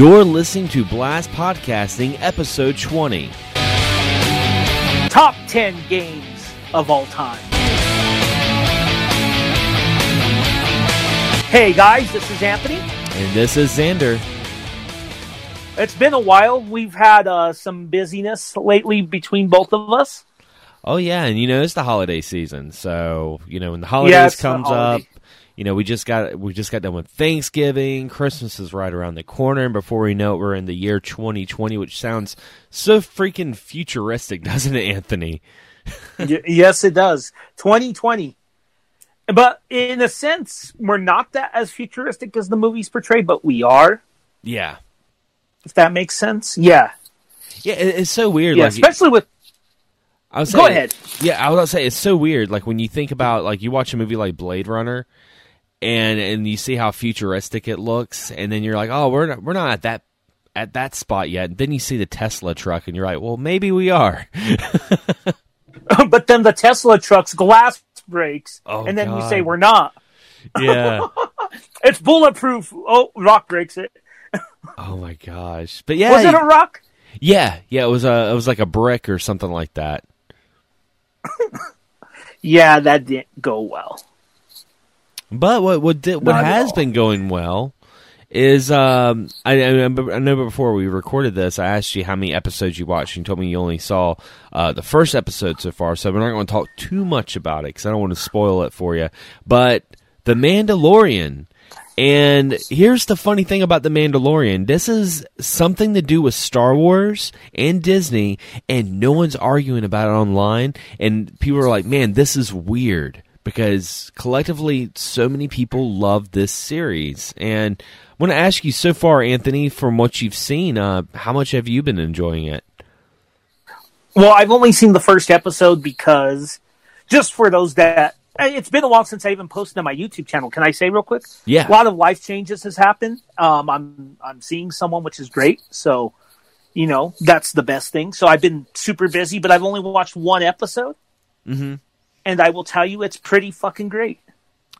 You're listening to Blast Podcasting, episode 20. Top 10 games of all time. Hey guys, this is Anthony. And this is Xander. It's been a while. We've had uh, some busyness lately between both of us. Oh yeah, and you know it's the holiday season, so you know when the holidays Yeah, comes holiday. up, you know we just got we just got done with Thanksgiving. Christmas is right around the corner, and before we know it, we're in the year 2020, which sounds so freaking futuristic, doesn't it, Anthony? Y- yes, it does. 2020. But in a sense, we're not that as futuristic as the movies portray, but we are, Yeah, if that makes sense. Yeah. yeah, it, it's so weird. Yeah, like, especially with. I was Go ahead. Yeah, I was gonna say it's so weird. Like when you think about like you watch a movie like Blade Runner, and and you see how futuristic it looks, and then you're like, oh, we're not, we're not at that at that spot yet. then you see the Tesla truck, and you're like, well, maybe we are. but then the Tesla truck's glass breaks, Oh, and then you say we're not. yeah. It's bulletproof. Oh, rock breaks it. Oh my gosh. But yeah, Was it a rock? yeah, yeah. It was a it was like a brick or something like that. Yeah, that didn't go well. But what what did, what Not has been going well is um I, I I know before we recorded this I asked you how many episodes you watched. And you told me you only saw uh, the first episode so far so we're not going to talk too much about it because I don't want to spoil it for you but the Mandalorian and here's the funny thing about the Mandalorian. This is something to do with Star Wars and Disney and no one's arguing about it online and people are like man this is weird because collectively so many people love this series and I want to ask you so far Anthony from what you've seen uh, how much have you been enjoying it Well, I've only seen the first episode because, just for those that, eh, it's been a while since I even posted on my YouTube channel. Can I say real quick? Yeah. A lot of life changes has happened. Um, I'm I'm seeing someone, which is great. So, you know, that's the best thing. So I've been super busy, but I've only watched one episode, mm-hmm. And I will tell you, it's pretty fucking great.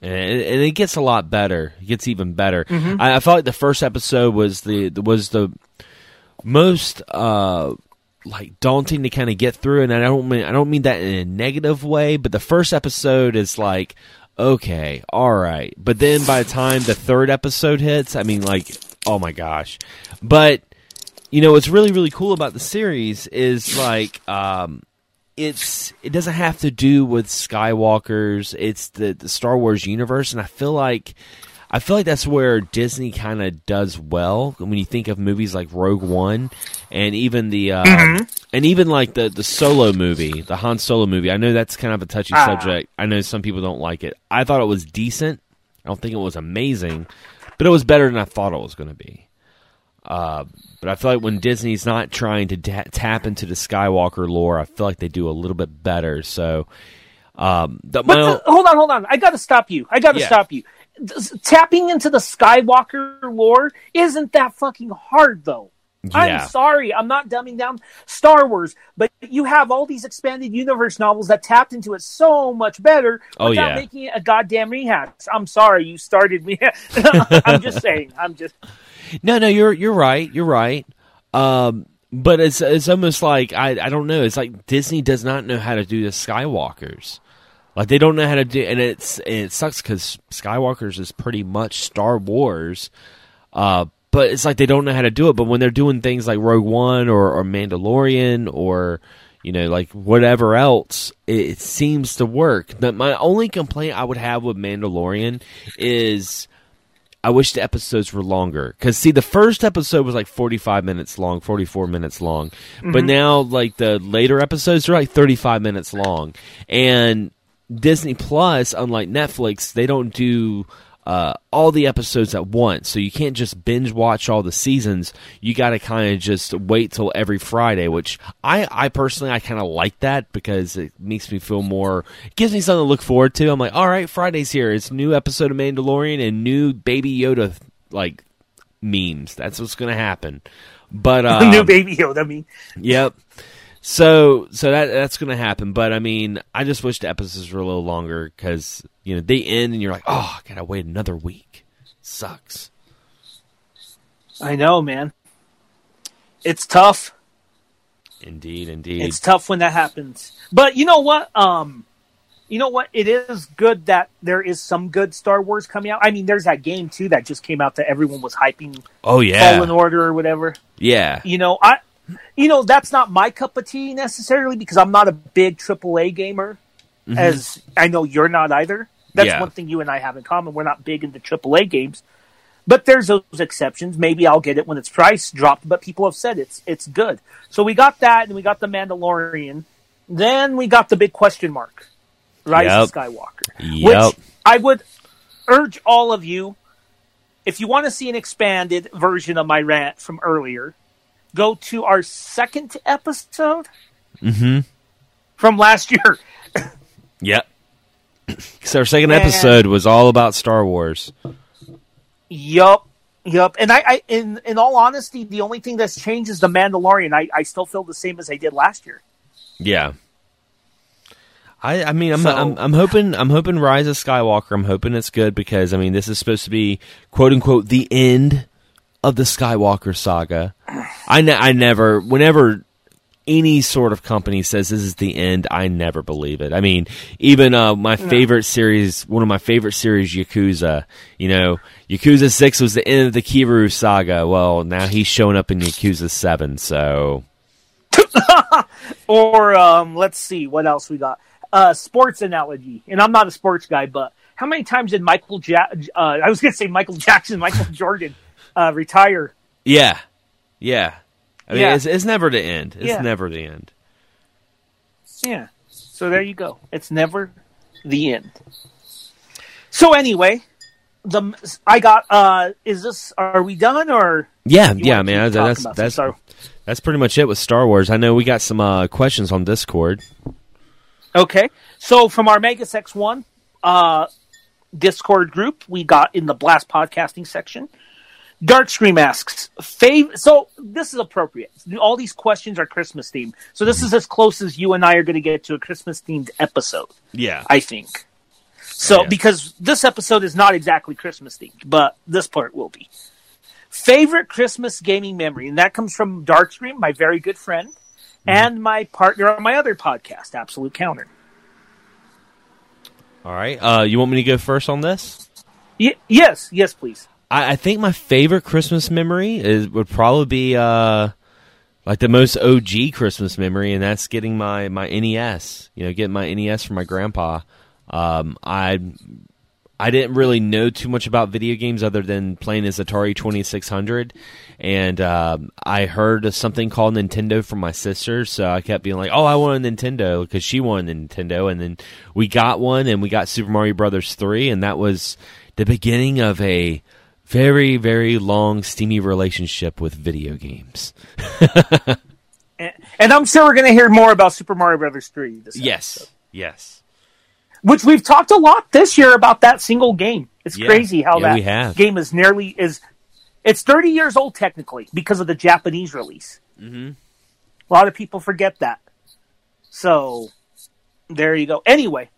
and it, and it gets a lot better. It gets even better. Mm-hmm. I, I felt like the first episode was the was the most uh like daunting to kind of get through, and I don't mean I don't mean that in a negative way, but the first episode is like okay, all right, but then by the time the third episode hits, I mean like oh my gosh, but you know what's really really cool about the series is like um it's it doesn't have to do with Skywalkers. It's the the Star Wars universe, and I feel like I feel like that's where Disney kind of does well when you think of movies like Rogue One, and even the uh, and even like the the Solo movie, the Han Solo movie. I know that's kind of a touchy Ah. subject. I know some people don't like it. I thought it was decent. I don't think it was amazing, but it was better than I thought it was going to be. Uh, but I feel like when Disney's not trying to ta- tap into the Skywalker lore, I feel like they do a little bit better. So, um, the, But own- the- hold on, hold on. I got to stop you. I got to Yeah. stop you. This- Tapping into the Skywalker lore isn't that fucking hard, though. Yeah. I'm sorry, I'm not dumbing down Star Wars, but you have all these expanded universe novels that tapped into it so much better Oh, without yeah. making it a goddamn rehash. I'm sorry, you started me. I'm just saying. I'm just. No, no, you're you're right. You're right. Um, but it's it's almost like I I don't know. It's like Disney does not know how to do the Skywalkers. Like they don't know how to do, and it's and it sucks because Skywalkers is pretty much Star Wars. Uh, but it's like they don't know how to do it. But when they're doing things like Rogue One or, or Mandalorian or you know like whatever else, it, it seems to work. But my only complaint I would have with Mandalorian is. I wish the episodes were longer. Because, see, the first episode was like 45 minutes long, 44 minutes long. But mm-hmm. now, like, the later episodes are like 35 minutes long. And Disney Plus, unlike Netflix, they don't do uh, all the episodes at once. So you can't just binge watch all the seasons. You got to kind of just wait till every Friday, which I, I personally, I kind of like that because it makes me feel more, it gives me something to look forward to. I'm like, all right, Friday's here. It's new episode of Mandalorian and new Baby Yoda, like, memes. That's what's going to happen. But, uh, New baby Yoda. Mean, Yep. So so that that's going to happen, but I mean, I just wish the episodes were a little longer because you know they end and you're like, oh, I gotta wait another week. Sucks. I know, man. It's tough. Indeed, indeed. It's tough when that happens. But you know what? Um, you know what? It is good that there is some good Star Wars coming out. I mean, there's that game too that just came out that everyone was hyping. oh yeah, Fallen Order or whatever. yeah, You know, I, you know, that's not my cup of tea necessarily because I'm not a big AAA gamer, mm-hmm. as I know you're not either. That's Yeah. one thing you and I have in common. We're not big into AAA games, but there's those exceptions. Maybe I'll get it when its price dropped, but people have said it's it's good. So we got that, and we got the Mandalorian. Then we got the big question mark, Rise of Skywalker, Yep. which I would urge all of you, if you want to see an expanded version of my rant from earlier, go to our second episode Mm-hmm. from last year. Yep. so our second And- episode was all about Star Wars. Yup. Yup. And I, I in in all honesty, the only thing that's changed is the Mandalorian. I, I still feel the same as I did last year. Yeah. I, I mean I'm, So- I'm I'm hoping I'm hoping Rise of Skywalker I'm hoping it's good because I mean this is supposed to be quote unquote the end of the Skywalker saga. I ne- I never whenever any sort of company says this is the end I never believe it. I mean even uh, my favorite series one of my favorite series Yakuza, you know, Yakuza 6 was the end of the Kiryu saga. Well, now he's showing up in Yakuza 7, so Or um, let's see what else we got. Uh, sports analogy, and I'm not a sports guy, but how many times did Michael ja- uh, I was going to say Michael Jackson, Michael Jordan, uh, retire? Yeah, yeah. I mean, Yeah. it's, it's never the end. It's Yeah. never the end. Yeah. So there you go. It's never the end. So anyway, the I got. uh Is this? Are we done or? Yeah, yeah, man. That's that's that's, pretty much it with Star Wars. I know we got some uh, questions on Discord. Okay. So from our Magus X1 uh, Discord group, we got in the Blast podcasting section. Dark Scream asks, fav- so this is appropriate. All these questions are Christmas themed. So this is as close as you and I are going to get to a Christmas themed episode, Yeah, I think. So Yeah. because this episode is not exactly Christmas themed, but this part will be. Favorite Christmas gaming memory, and that comes from Darkstream, my very good friend, and my partner on my other podcast, Absolute Counter. All right. Uh, you want me to go first on this? Y- yes, yes, please. I, I think my favorite Christmas memory is would probably be uh, like the most OG Christmas memory, and that's getting my my NES. You know, getting my NES from my grandpa. Um, I I didn't really know too much about video games other than playing as Atari Twenty Six Hundred, and um, I heard of something called Nintendo from my sister, so I kept being like, "Oh, I want a Nintendo" because she wanted a Nintendo, and then we got one, and we got Super Mario Brothers three, and that was the beginning of a very very long steamy relationship with video games. And, and I'm sure we're going to hear more about Super Mario Brothers 3 this Yes, episode. yes, Which we've talked a lot this year about that single game. It's Yeah. crazy how Yeah, that game is nearly is it's 30 years old technically because of the Japanese release. Mhm. A lot of people forget that. So there you go. Anyway,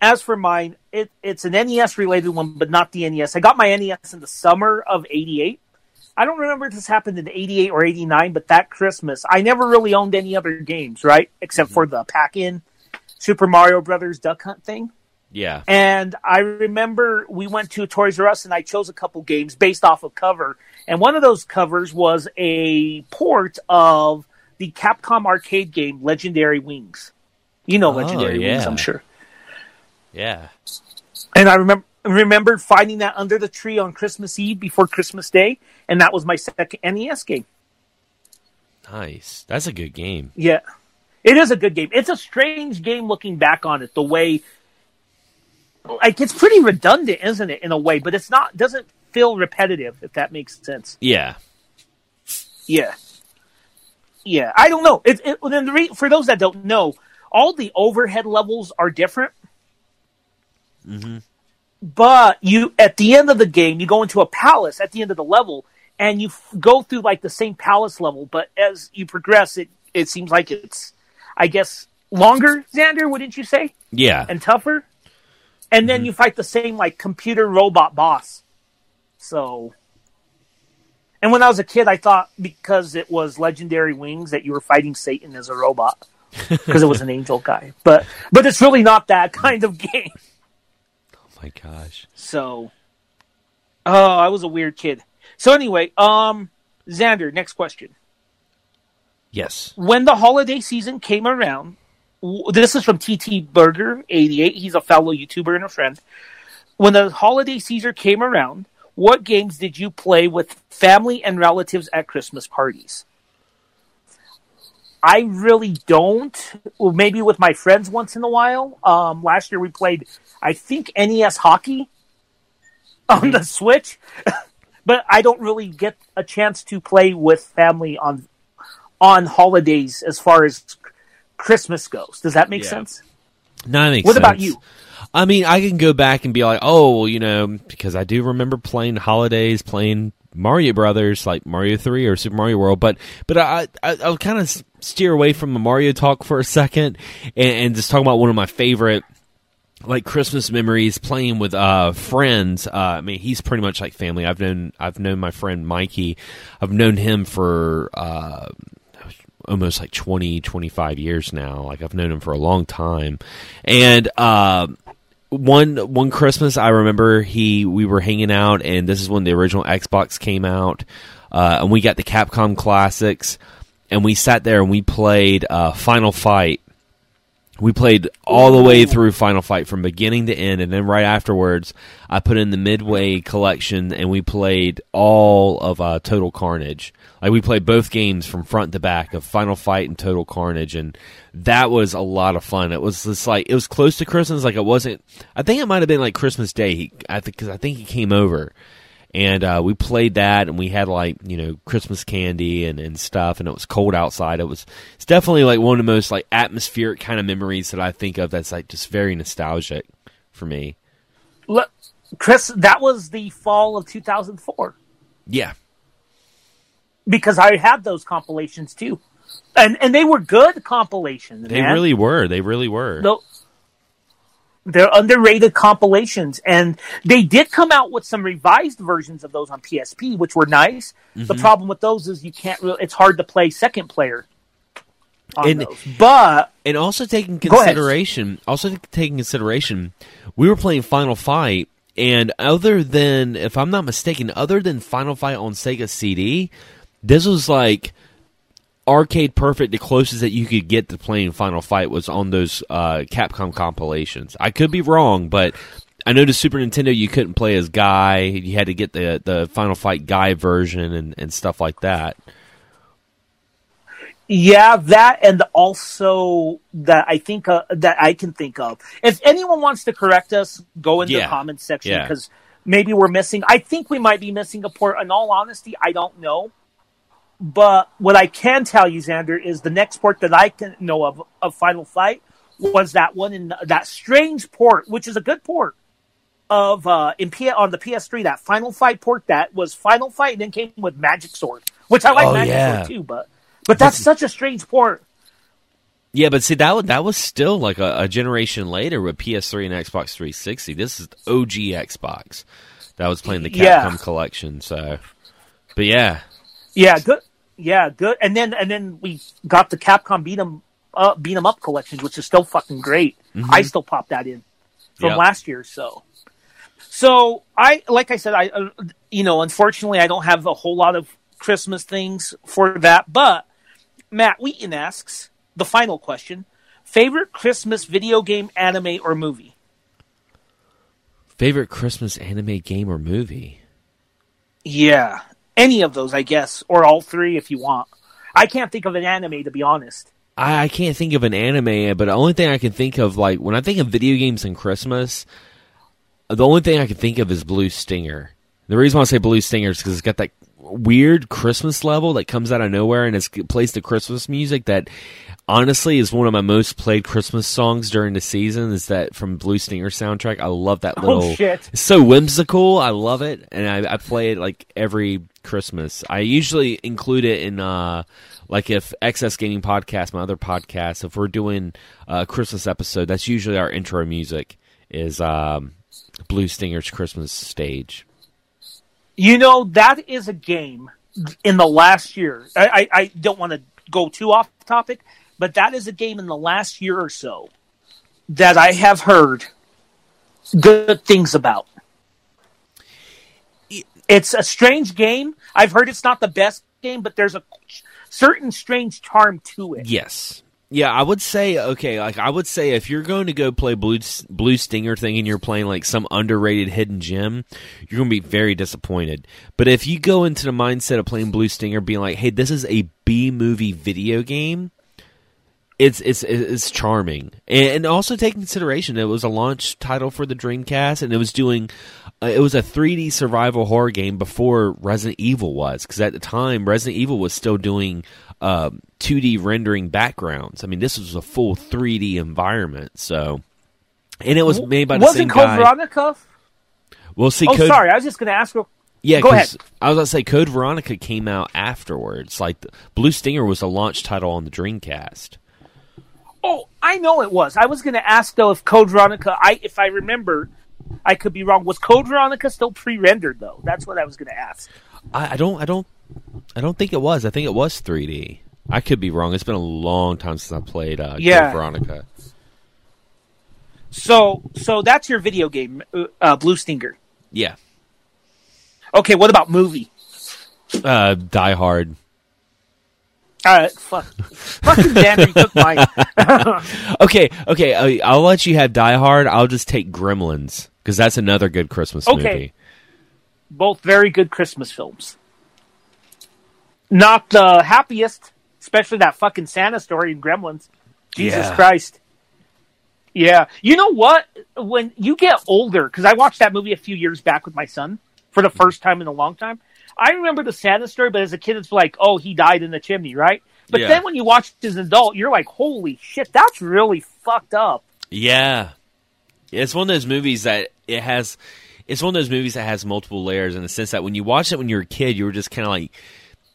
as for mine, it, it's an NES related one, but not the NES. I got my NES in the summer of '88. I don't remember if this happened in '88 or '89, but that Christmas, I never really owned any other games, right? Except for mm-hmm. the pack-in Super Mario Brothers Duck Hunt thing. yeah, And I remember we went to Toys R Us and I chose a couple games based off of cover. And one of those covers was a port of the Capcom arcade game Legendary Wings. You know Oh, Legendary Wings. I'm sure. Yeah. And I remember remember finding that under the tree on Christmas Eve before Christmas Day, and that was my second NES game. Nice. That's a good game. Yeah. It is a good game. It's a strange game looking back on it, the way like it's pretty redundant, isn't it, in a way, but it's not doesn't feel repetitive, if that makes sense. Yeah. Yeah. Yeah. I don't know. It, it then the re- for those that don't know, all the overhead levels are different. Mm-hmm. But you at the end of the game, you go into a palace at the end of the level, and you f- go through like the same palace level. But as you progress, it it seems like it's, I guess, longer. Xander, wouldn't you say? Yeah. and tougher. And then mm-hmm. you fight the same like computer robot boss. So And when I was a kid, I thought because it was Legendary Wings that you were fighting Satan as a robot because it was an angel guy. But but it's really not that kind of game. My gosh. So, oh, I was a weird kid. So anyway, um, Xander, next question. Yes. When the holiday season came around, this is from TT Burger eighty eight. He's a fellow YouTuber and a friend. When the holiday season came around, what games did you play with family and relatives at Christmas parties? I really don't. Well, maybe with my friends once in a while. Um, last year we played, I think, NES hockey on the Switch, but I don't really get a chance to play with family on on holidays as far as Christmas goes. Does that make Yeah. sense? No, that makes What about you? I mean, I can go back and be like, oh, well, you know, because I do remember playing holidays, playing Mario Brothers, like Mario Three or Super Mario World. But but I I, I'll kind of steer away from the Mario talk for a second and, and just talk about one of my favorite like Christmas memories playing with uh friends. Uh, I mean, he's pretty much like family. I've known I've known my friend Mikey. I've known him for uh almost like 20 25 years now. Like I've known him for a long time. And uh one one Christmas I remember he we were hanging out and this is when the original Xbox came out. Uh, and we got the Capcom classics and we sat there and we played uh, Final Fight we played all the way through Final Fight from beginning to end, and then right afterwards, I put in the Midway collection, and we played all of uh, Total Carnage. Like we played both games from front to back of Final Fight and Total Carnage, and that was a lot of fun. It was just like it was close to Christmas, like it wasn't. I think it might have been like Christmas Day. He, I think because I think he came over, and uh, we played that and we had like you know christmas candy and, and stuff and it was cold outside. It was it's definitely like one of the most like atmospheric kind of memories that i think of that's like just very nostalgic for me. Look, Chris, that was the fall of 2004 yeah. Because I had those compilations too, and and they were good compilations. they man. really were. They really were they're underrated compilations, and they did come out with some revised versions of those on PSP, which were nice. The Mm-hmm. problem with those is you can't. Really, it's hard to play second player And- those. But and also taking consideration also taking consideration we were playing final fight and other than if i'm not mistaken other than final fight on sega cd this was like arcade perfect the closest that you could get to playing final fight was on those uh, capcom compilations i could be wrong but i know the super nintendo you couldn't play as guy you had to get the the final fight guy version and, and stuff like that Yeah, that and also that I think uh, that I can think of. If anyone wants to correct us, go in Yeah. the comments section Yeah. because maybe we're missing. I think we might be missing a port. In all honesty, I don't know. But what I can tell you, Xander, is the next port that I can know of of Final Fight was that one in that strange port, which is a good port of uh in P- on the PS3. That Final Fight port that was Final Fight and then came with Magic Sword, which I like Oh, Magic yeah. Sword too, but but that's such a strange port. Yeah, but see that was, that was still like a, a generation later with PS3 and Xbox 360. This is OG Xbox that was playing the Capcom Yeah. collection. So, but yeah, Yeah, good. Yeah, good. And then and then we got the Capcom beat 'em up, beat 'em up collections, which is still fucking great. I still pop that in from Yep. last year. So, so I like I said, I uh, you know, unfortunately, I don't have a whole lot of Christmas things for that. But Matt Wheaton asks the final question: favorite Christmas video game, anime, or movie? favorite Christmas anime game or movie? Yeah, any of those, I guess, or all three if you want. I can't think of an anime to be honest. I, I can't think of an anime, but the only thing I can think of, like when I think of video games and Christmas, the only thing I can think of is Blue Stinger. The reason why I say Blue Stinger is because it's got that weird Christmas level that comes out of nowhere and it's, it plays the Christmas music that honestly is one of my most played Christmas songs during the season. Is that from Blue Stinger soundtrack? I love that little. Oh shit! It's so whimsical. I love it, and I, I play it like every Christmas. I usually include it in uh, like if XS Gaming Podcast, my other podcast, if we're doing a Christmas episode, that's usually our intro music is um, Blue Stinger's Christmas stage. You know, that is a game in the last year. I, I, I don't want to go too off topic, but that is a game in the last year or so that I have heard good things about. It's a strange game. I've heard it's not the best game, but there's a certain strange charm to it. Yes. Yeah, I would say okay. Like I would say, if you're going to go play Blue Blue Stinger, thinking you're playing like some underrated hidden gem, you're going to be very disappointed. But if you go into the mindset of playing Blue Stinger, being like, "Hey, this is a B movie video game," it's it's it's charming, and also take consideration it was a launch title for the Dreamcast, and it was doing uh, it was a 3D survival horror game before Resident Evil was, because at the time Resident Evil was still doing um, 2D rendering backgrounds. I mean, this was a full 3D environment. So, and it was made by the Wasn't same Code guy. Veronica? Well, see, Oh, Code, sorry. I was just going to ask. real- yeah, Go ahead. I was gonna say Code Veronica came out afterwards. Like Blue Stinger was a launch title on the Dreamcast. Oh, I know it was. I was going to ask though if Code Veronica. I if I remember, I could be wrong. Was Code Veronica still pre-rendered though? That's what I was going to ask. I, I don't, I don't, I don't think it was. I think it was 3D. I could be wrong. It's been a long time since I played uh, Yeah. Code Veronica. So, so that's your video game, uh, uh, Blue Stinger. Yeah, Okay, what about movie? uh, Die Hard. Uh, fuck, fucking Xander, took mine. Okay, okay. I, I'll let you have Die Hard. I'll just take Gremlins because that's another good Christmas Okay. movie. Both very good Christmas films. Not the happiest, especially that fucking Santa story in Gremlins. Jesus Yeah. Christ. Yeah. You know what? When you get older, because I watched that movie a few years back with my son for the first time in a long time. I remember the Santa story, but as a kid, it's like, oh, he died in the chimney, right? But Yeah. then when you watch it as an adult, you're like, holy shit, that's really fucked up. Yeah, it's one of those movies that it has. It's one of those movies that has multiple layers in the sense that when you watch it when you were a kid, you were just kind of like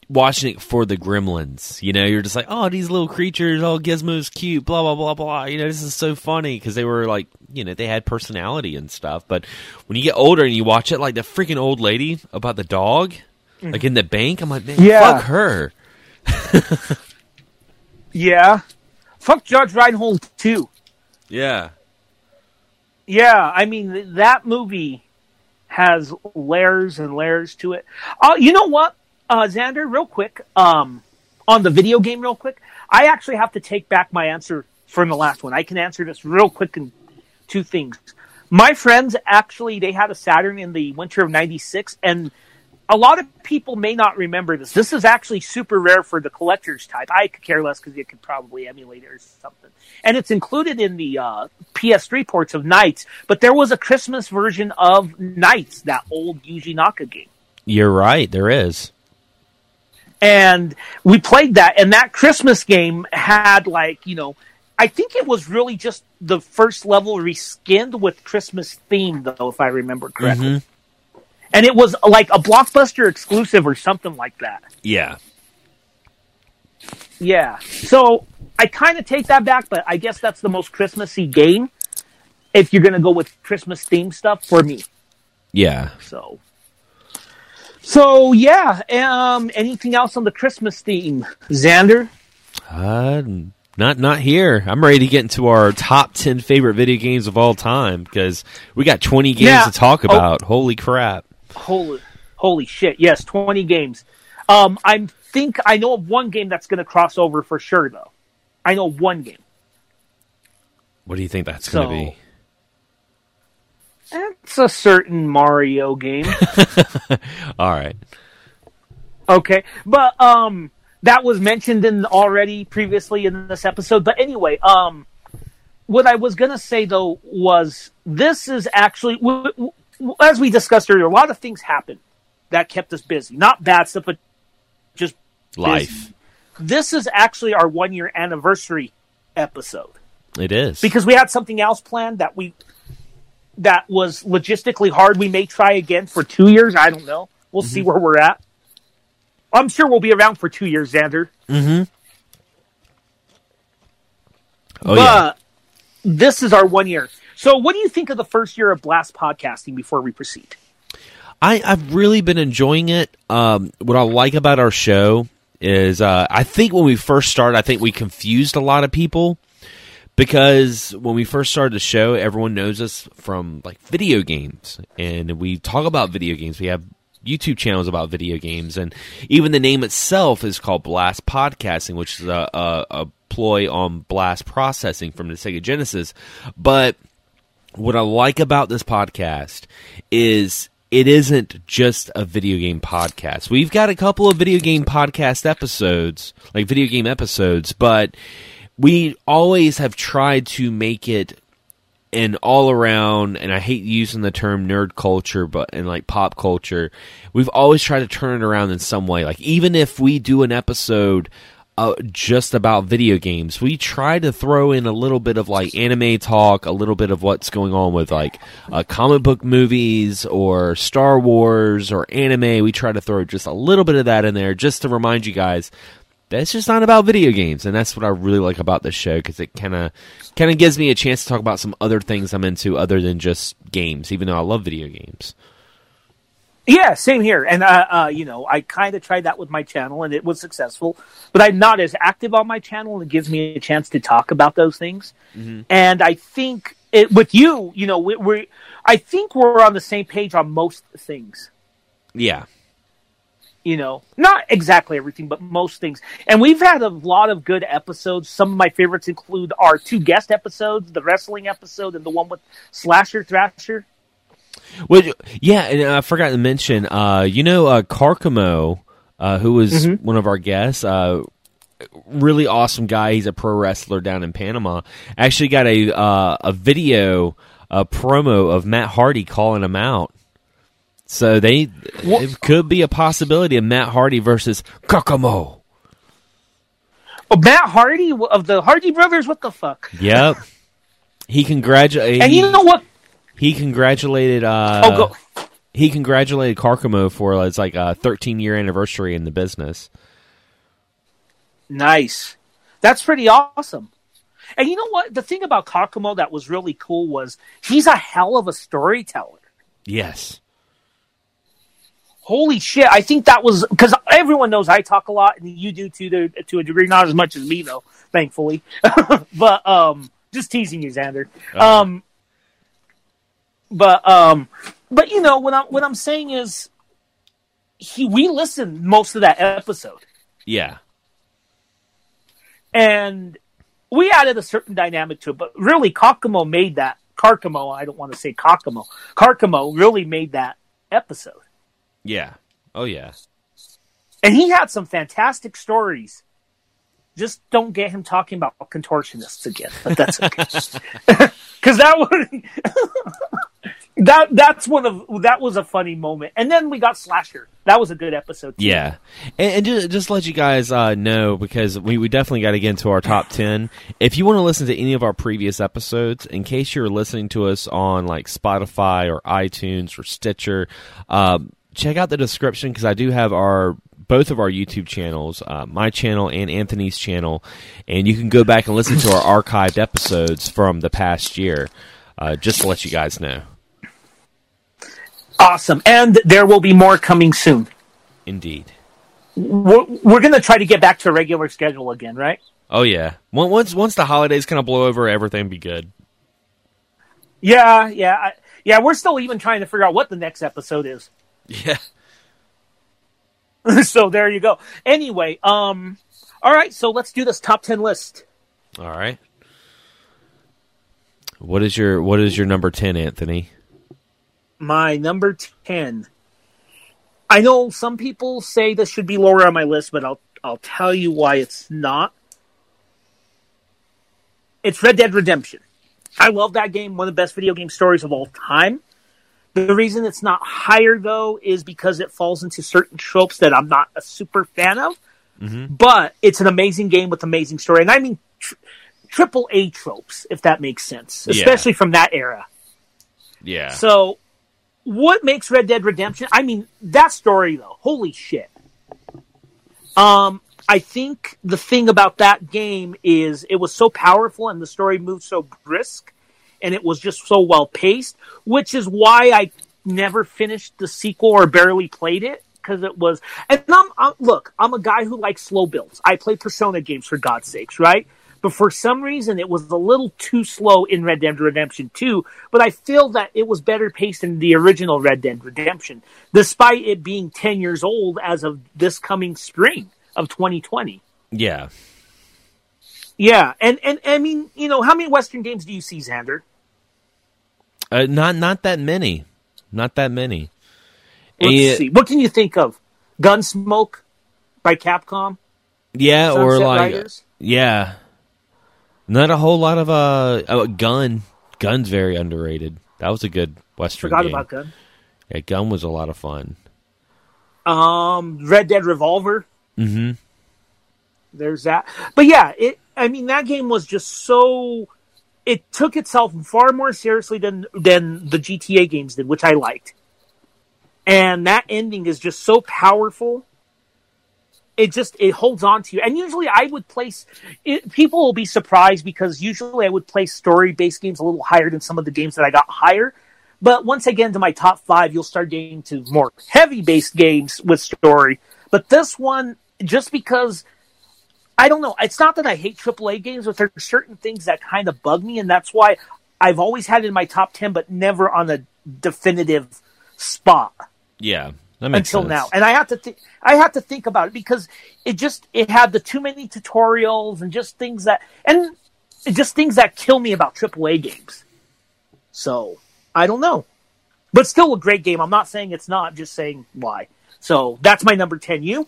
watching it for the gremlins. You know, you're just like, oh, these little creatures, oh, Gizmo's cute, blah blah blah blah. You know, this is so funny because they were like, you know, they had personality and stuff. But when you get older and you watch it, like the freaking old lady about the dog, like in the bank, I'm like, man, Yeah. fuck her. Yeah. Fuck Judge Reinhold, too. Yeah, Yeah, I mean that movie has layers and layers to it. Uh, you know what, uh, Xander? Real quick, um, on the video game, real quick. I actually have to take back my answer from the last one. I can answer this real quick in two things. My friends actually they had a Saturn in the winter of '96, and a lot of people may not remember this. This is actually super rare for the collector's type. I could care less because you could probably emulate it or something. And it's included in the uh, PS3 ports of NiGHTS, but there was a Christmas version of NiGHTS, that old Yuji Naka game. you're right. There is. And we played that, and that Christmas game had like, you know, I think it was really just the first level reskinned with Christmas theme, though, if I remember correctly. And it was like a blockbuster exclusive or something like that. Yeah. Yeah. So I kind of take that back, but I guess that's the most Christmassy game if you're going to go with Christmas theme stuff for me. Yeah. So. So yeah, um anything else on the Christmas theme? Xander? Uh, not not here. I'm ready to get into our top ten favorite video games of all time because we got 20 games Yeah. to talk Oh. about. Holy crap! Holy holy shit. Yes, 20 games. Um I think I know of one game that's going to cross over for sure though. I know one game. What do you think that's going to be? It's a certain Mario game. All right. Okay, but um, that was mentioned in already previously in this episode. But anyway, um, what I was gonna say though was this is actually, w- w- w- as we discussed earlier, a lot of things happened that kept us busy. Not bad stuff, but just Life. this is actually our one year anniversary episode It is because we had something else planned that we that was logistically hard. We may try again for two years. I don't know. We'll see where we're at. I'm sure we'll be around for two years, Xander. Hmm. oh but yeah. this is our one year. So, what do you think of the first year of Blast podcasting before we proceed? I, I've really been enjoying it. Um, what I like about our show is uh, I think when we first started, I think we confused a lot of people because when we first started the show, everyone knows us from like video games, and we talk about video games. We have YouTube channels about video games, and even the name itself is called Blast Podcasting, which is a, a, a ploy on blast processing from the Sega Genesis. But what I like about this podcast is it isn't just a video game podcast. We've got a couple of video game podcast episodes, like video game episodes, but we always have tried to make it an all around and I hate using the term nerd culture but in like pop culture we've always tried to turn it around in some way like even if we do an episode uh, just about video games. We try to throw in a little bit of like anime talk, a little bit of what's going on with like uh, comic book movies or Star Wars or anime. We try to throw just a little bit of that in there just to remind you guys that it's just not about video games, and that's what I really like about this show because it kind of kind of gives me a chance to talk about some other things I'm into other than just games, even though I love video games. Yeah, same here. And uh, uh, you know, I kind of tried that with my channel, and it was successful. But I'm not as active on my channel, and it gives me a chance to talk about those things. Mm-hmm. And I think it, with you, you know, we, we, I think we're on the same page on most things. Yeah. You know, not exactly everything, but most things. And we've had a lot of good episodes. Some of my favorites include our two guest episodes, the wrestling episode and the one with Slasher Thrasher. Well, yeah, and I forgot to mention, uh, you know, uh, Carcamo, uh, who was mm-hmm. one of our guests, uh, really awesome guy. He's a pro wrestler down in Panama. Actually, got a uh, a video a promo of Matt Hardy calling him out. So they what? it could be a possibility of Matt Hardy versus Carcamo. Oh, Matt Hardy of the Hardy Brothers. What the fuck? Yep. He congratulated. And you know what? He congratulated. Uh, oh, go. He congratulated Carcamo for its like a 13 year anniversary in the business. Nice, that's pretty awesome. And you know what? The thing about Carcamo that was really cool was he's a hell of a storyteller. Yes. Holy shit! I think that was because everyone knows I talk a lot, and you do to the to a degree, not as much as me though, thankfully. but um, just teasing you, Xander. Uh-huh. Um, but um, but you know what I'm what I'm saying is, he we listened most of that episode. Yeah. And we added a certain dynamic to it, but really Carcamo made that Carcamo, I don't want to say Carcamo. Carcamo really made that episode. Yeah. Oh yeah. And he had some fantastic stories. Just don't get him talking about contortionists again, but that's okay. Because that would that that's one of that was a funny moment. And then we got Slasher. That was a good episode. Too. Yeah, and, and, just just let you guys uh, know because we, we definitely got to get into our top ten. If you want to listen to any of our previous episodes, in case you're listening to us on like Spotify or iTunes or Stitcher, uh, check out the description because I do have our both of our YouTube channels, uh, my channel and Anthony's channel, and you can go back and listen to our archived episodes from the past year. Uh, just to let you guys know. Awesome. And there will be more coming soon. Indeed. We're, we're going to try to get back to a regular schedule again, right? Oh, yeah. Once, once the holidays kind of blow over, everything be good. Yeah, yeah. I, yeah, we're still even trying to figure out what the next episode is. Yeah. so there you go. Anyway, um, all right, so let's do this top 10 list. All right. What is your what is your number 10, Anthony? my number 10. I know some people say this should be lower on my list, but I'll I'll tell you why it's not. It's Red Dead Redemption. I love that game, one of the best video game stories of all time. The reason it's not higher though is because it falls into certain tropes that I'm not a super fan of. Mm-hmm. But it's an amazing game with amazing story, and I mean tr- triple A tropes, if that makes sense, especially yeah. from that era. Yeah. So what makes Red Dead Redemption? I mean, that story though, holy shit. Um, I think the thing about that game is it was so powerful and the story moved so brisk and it was just so well paced, which is why I never finished the sequel or barely played it because it was. And I'm, I'm look, I'm a guy who likes slow builds. I play Persona games for God's sakes, right? But for some reason, it was a little too slow in Red Dead Redemption 2. But I feel that it was better paced in the original Red Dead Redemption, despite it being 10 years old as of this coming spring of 2020. Yeah. Yeah, and and I mean, you know, how many Western games do you see, Xander? Uh, not not that many, not that many. Let's And- see. What can you think of? Gunsmoke by Capcom. Yeah, or like Riders? yeah, not a whole lot of uh, oh, gun. Gun's very underrated. That was a good Western Forgot game. about Gun. Yeah, Gun was a lot of fun. Um, Red Dead Revolver. Mm-hmm. There's that. But yeah, it. I mean, that game was just so. It took itself far more seriously than than the GTA games did, which I liked. And that ending is just so powerful. It just it holds on to you. And usually, I would place. It, people will be surprised because usually I would place story based games a little higher than some of the games that I got higher. But once I get into my top five, you'll start getting to more heavy based games with story. But this one, just because I don't know. It's not that I hate AAA games, but there are certain things that kind of bug me, and that's why I've always had it in my top ten, but never on a definitive spot Yeah, that makes until sense. now. And I have to think. I have to think about it because it just it had the too many tutorials and just things that and just things that kill me about AAA games. So I don't know, but still a great game. I'm not saying it's not. Just saying why. So that's my number ten. You.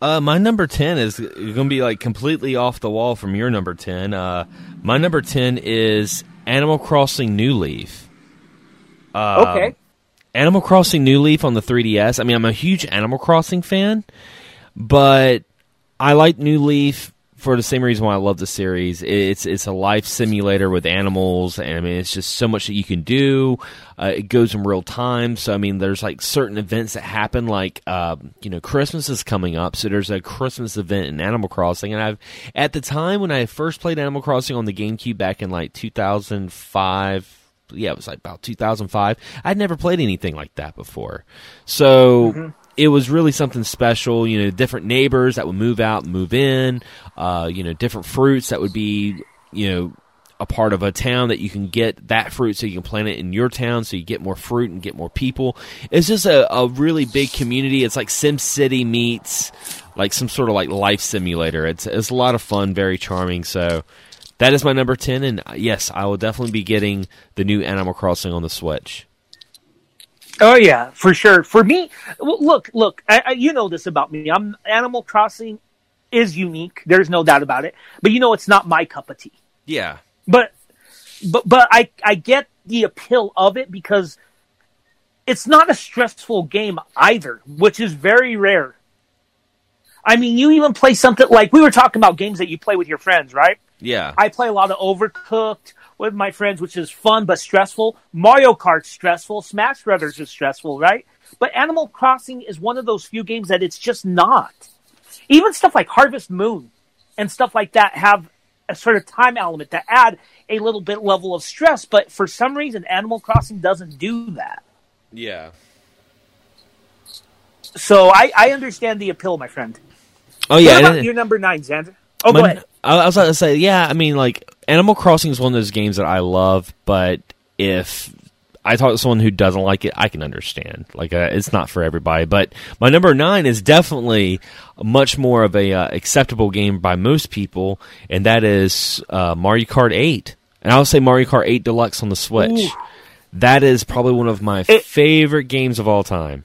Uh, my number ten is going to be like completely off the wall from your number ten. Uh, my number ten is Animal Crossing New Leaf. Um, Okay. Animal Crossing New Leaf on the 3DS. I mean, I'm a huge Animal Crossing fan, but I like New Leaf for the same reason why I love the series. It's it's a life simulator with animals, and I mean, it's just so much that you can do. Uh, it goes in real time, so I mean, there's like certain events that happen, like um, you know, Christmas is coming up, so there's a Christmas event in Animal Crossing, and I've at the time when I first played Animal Crossing on the GameCube back in like 2005 yeah, it was like about 2005. I'd never played anything like that before. So it was really something special, you know, different neighbors that would move out and move in, uh, you know, different fruits that would be, you know, a part of a town that you can get that fruit so you can plant it in your town so you get more fruit and get more people. It's just a, a really big community. It's like Sim City meets like some sort of like life simulator. It's it's a lot of fun, very charming. So that is my number 10 and uh, yes, I will definitely be getting the new Animal Crossing on the Switch. Oh yeah, for sure. For me, look, look, I, I, you know this about me. I'm Animal Crossing is unique. There's no doubt about it. But you know, it's not my cup of tea. Yeah. But, but, but I, I get the appeal of it because it's not a stressful game either, which is very rare. I mean, you even play something like we were talking about games that you play with your friends, right? Yeah. I play a lot of Overcooked with my friends, which is fun but stressful. Mario Kart's stressful. Smash Brothers is stressful, right? But Animal Crossing is one of those few games that it's just not. Even stuff like Harvest Moon and stuff like that have a sort of time element to add a little bit level of stress, but for some reason Animal Crossing doesn't do that. yeah. So I, I understand the appeal, my friend. Oh yeah. what and about your number nine, Xander? Oh, My- go ahead. I I was about to say, yeah. I mean, like Animal Crossing is one of those games that I love, but if I talk to someone who doesn't like it, I can understand. Like, uh, it's not for everybody. But my number nine is definitely much more of a uh, acceptable game by most people, and that is uh, Mario Kart Eight. And I'll say Mario Kart Eight Deluxe on the Switch. Ooh. That is probably one of my It- favorite games of all time.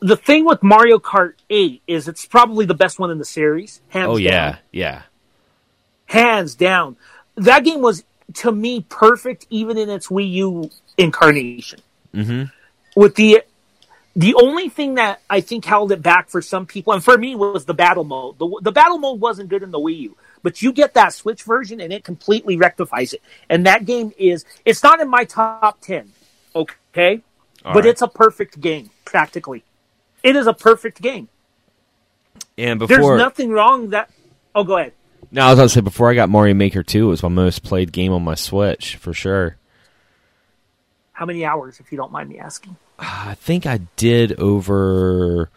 The thing with Mario Kart 8 is it's probably the best one in the series. Hands Oh down. yeah, yeah, hands down. That game was to me perfect, even in its Wii U incarnation. hmm With the the only thing that I think held it back for some people, and for me, was the battle mode. The, the battle mode wasn't good in the Wii U, but you get that Switch version, and it completely rectifies it. And that game is it's not in my top ten, okay, All but right. it's a perfect game practically. It is a perfect game. And There's nothing wrong that. Oh, go ahead. No, I was to say before I got Mario Maker 2, it was my most played game on my Switch for sure. How many hours, if you don't mind me asking? I think I did over.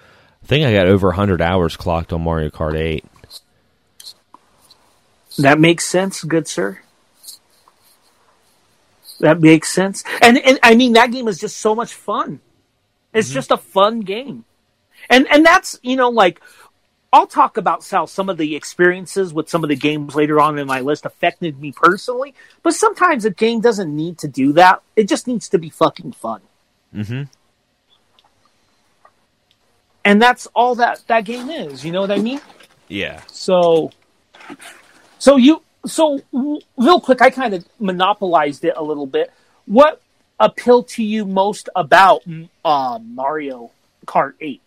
I think I got over 100 hours clocked on Mario Kart 8. That makes sense, good sir. That makes sense. And, and I mean, that game is just so much fun. It's mm-hmm. just a fun game. And, and that's, you know, like, I'll talk about how some of the experiences with some of the games later on in my list affected me personally, but sometimes a game doesn't need to do that. It just needs to be fucking fun. Mm-hmm. And that's all that that game is, you know what I mean? Yeah. So so you so real quick I kind of monopolized it a little bit. What appealed to you most about uh, Mario Kart 8?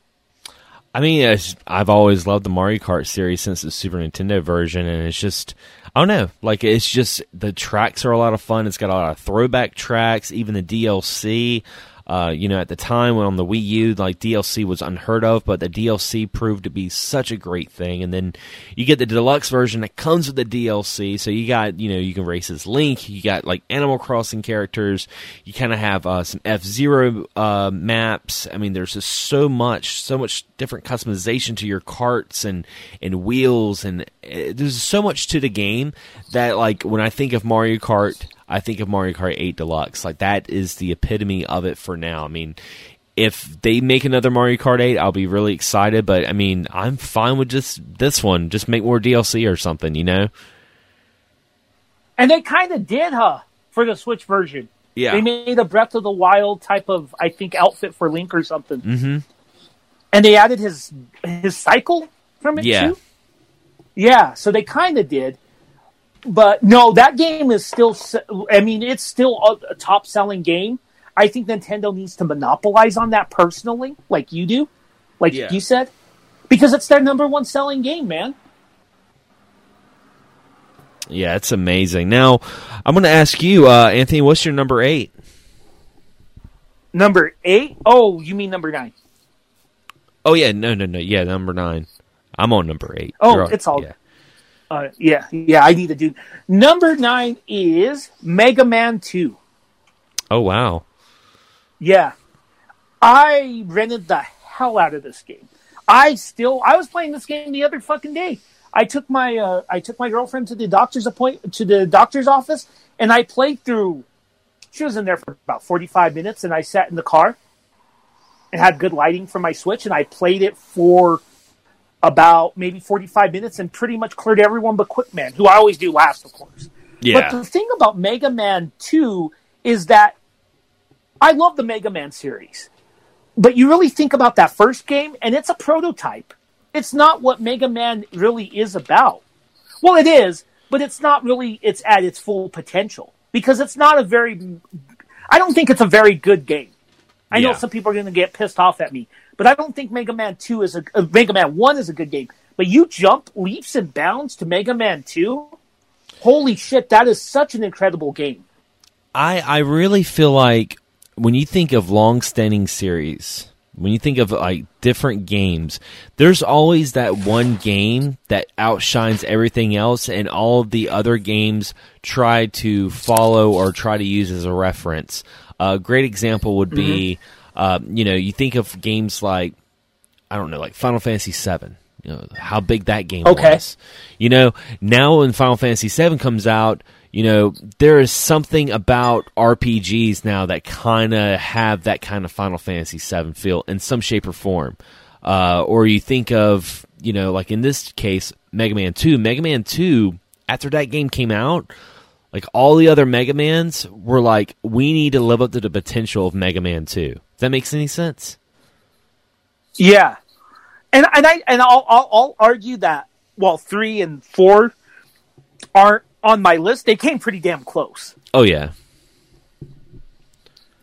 I mean, I've always loved the Mario Kart series since the Super Nintendo version, and it's just, I don't know, like it's just the tracks are a lot of fun. It's got a lot of throwback tracks, even the DLC. Uh, you know, at the time when on the Wii U, like DLC was unheard of, but the DLC proved to be such a great thing. And then you get the deluxe version that comes with the DLC. So you got, you know, you can race as Link. You got like Animal Crossing characters. You kind of have uh, some F Zero uh, maps. I mean, there's just so much, so much different customization to your carts and and wheels, and uh, there's so much to the game that like when I think of Mario Kart. I think of Mario Kart 8 Deluxe. Like that is the epitome of it for now. I mean, if they make another Mario Kart 8, I'll be really excited, but I mean, I'm fine with just this one. Just make more DLC or something, you know? And they kind of did, huh, for the Switch version. Yeah. They made a Breath of the Wild type of, I think, outfit for Link or something. Mm-hmm. And they added his his cycle from it Yeah. too. Yeah, so they kind of did. But no, that game is still. I mean, it's still a, a top selling game. I think Nintendo needs to monopolize on that personally, like you do, like Yeah. you said, because it's their number one selling game, man. Yeah, it's amazing. Now, I'm going to ask you, uh, Anthony, what's your number eight? Number eight? Oh, you mean number nine? Oh, yeah, no, no, no. Yeah, number nine. I'm on number eight. Oh, on- it's all- Yeah. Uh, yeah, yeah. I need to do number nine is Mega Man Two. Oh, wow. Yeah. I rented the hell out of this game. I still I was playing this game the other fucking day. I took my uh, I took my girlfriend to the doctor's appointment, to the doctor's office and I played through she was in there for about 45 minutes and I sat in the car and had good lighting from my Switch and I played it for about maybe 45 minutes and pretty much cleared everyone but Quick Man, who I always do last, of course. Yeah. But the thing about Mega Man 2 is that I love the Mega Man series. But you really think about that first game, and it's a prototype. It's not what Mega Man really is about. Well, it is, but it's not really it's at its full potential because it's not a very I don't think it's a very good game. I know some people are going to get pissed off at me, but I don't think Mega Man 2 is a uh, Mega Man 1 is a good game. But you jump leaps and bounds to Mega Man 2? Holy shit, that is such an incredible game. I I really feel like when you think of long-standing series, when you think of like different games, there's always that one game that outshines everything else, and all the other games try to follow or try to use as a reference. A great example would be, uh, you know, you think of games like I don't know, like Final Fantasy VII. You know how big that game Okay. was. You know, now when Final Fantasy VII comes out, you know there is something about RPGs now that kind of have that kind of Final Fantasy VII feel in some shape or form. Uh, or you think of, you know, like in this case, Mega Man Two. Mega Man Two, after that game came out, like all the other Mega Mans were like, we need to live up to the potential of Mega Man Two. Does that makes any sense? Yeah, and and I and I'll I'll, I'll argue that while three and four aren't on my list, they came pretty damn close. Oh yeah,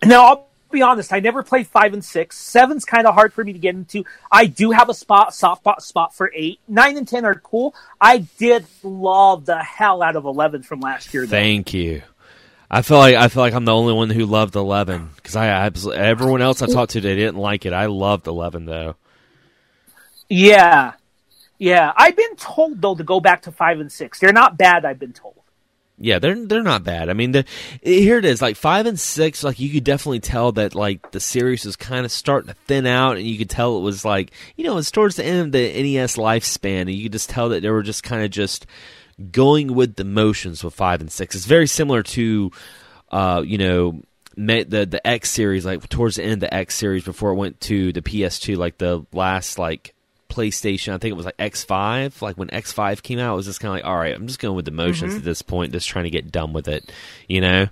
Now I'll be honest, I never played five and six. Seven's kind of hard for me to get into. I do have a spot, soft spot, spot for eight. Nine and ten are cool. I did love the hell out of eleven from last year. though. Thank you. I feel like I feel like I'm the only one who loved Eleven because I absolutely everyone else I talked to they didn't like it. I loved Eleven though. Yeah, yeah. I've been told though to go back to five and six. They're not bad. I've been told. Yeah, they're they're not bad. I mean, the, here it is, like five and six. Like you could definitely tell that like the series was kind of starting to thin out, and you could tell it was like you know it's towards the end of the NES lifespan, and you could just tell that they were just kind of just going with the motions with five and six. It's very similar to, uh, you know, the the X series, like towards the end of the X series before it went to the PS2, like the last like PlayStation. I think it was like X5. Like when X5 came out, it was just kind of like, all right, I'm just going with the motions Mm-hmm. at this point, just trying to get done with it, you know?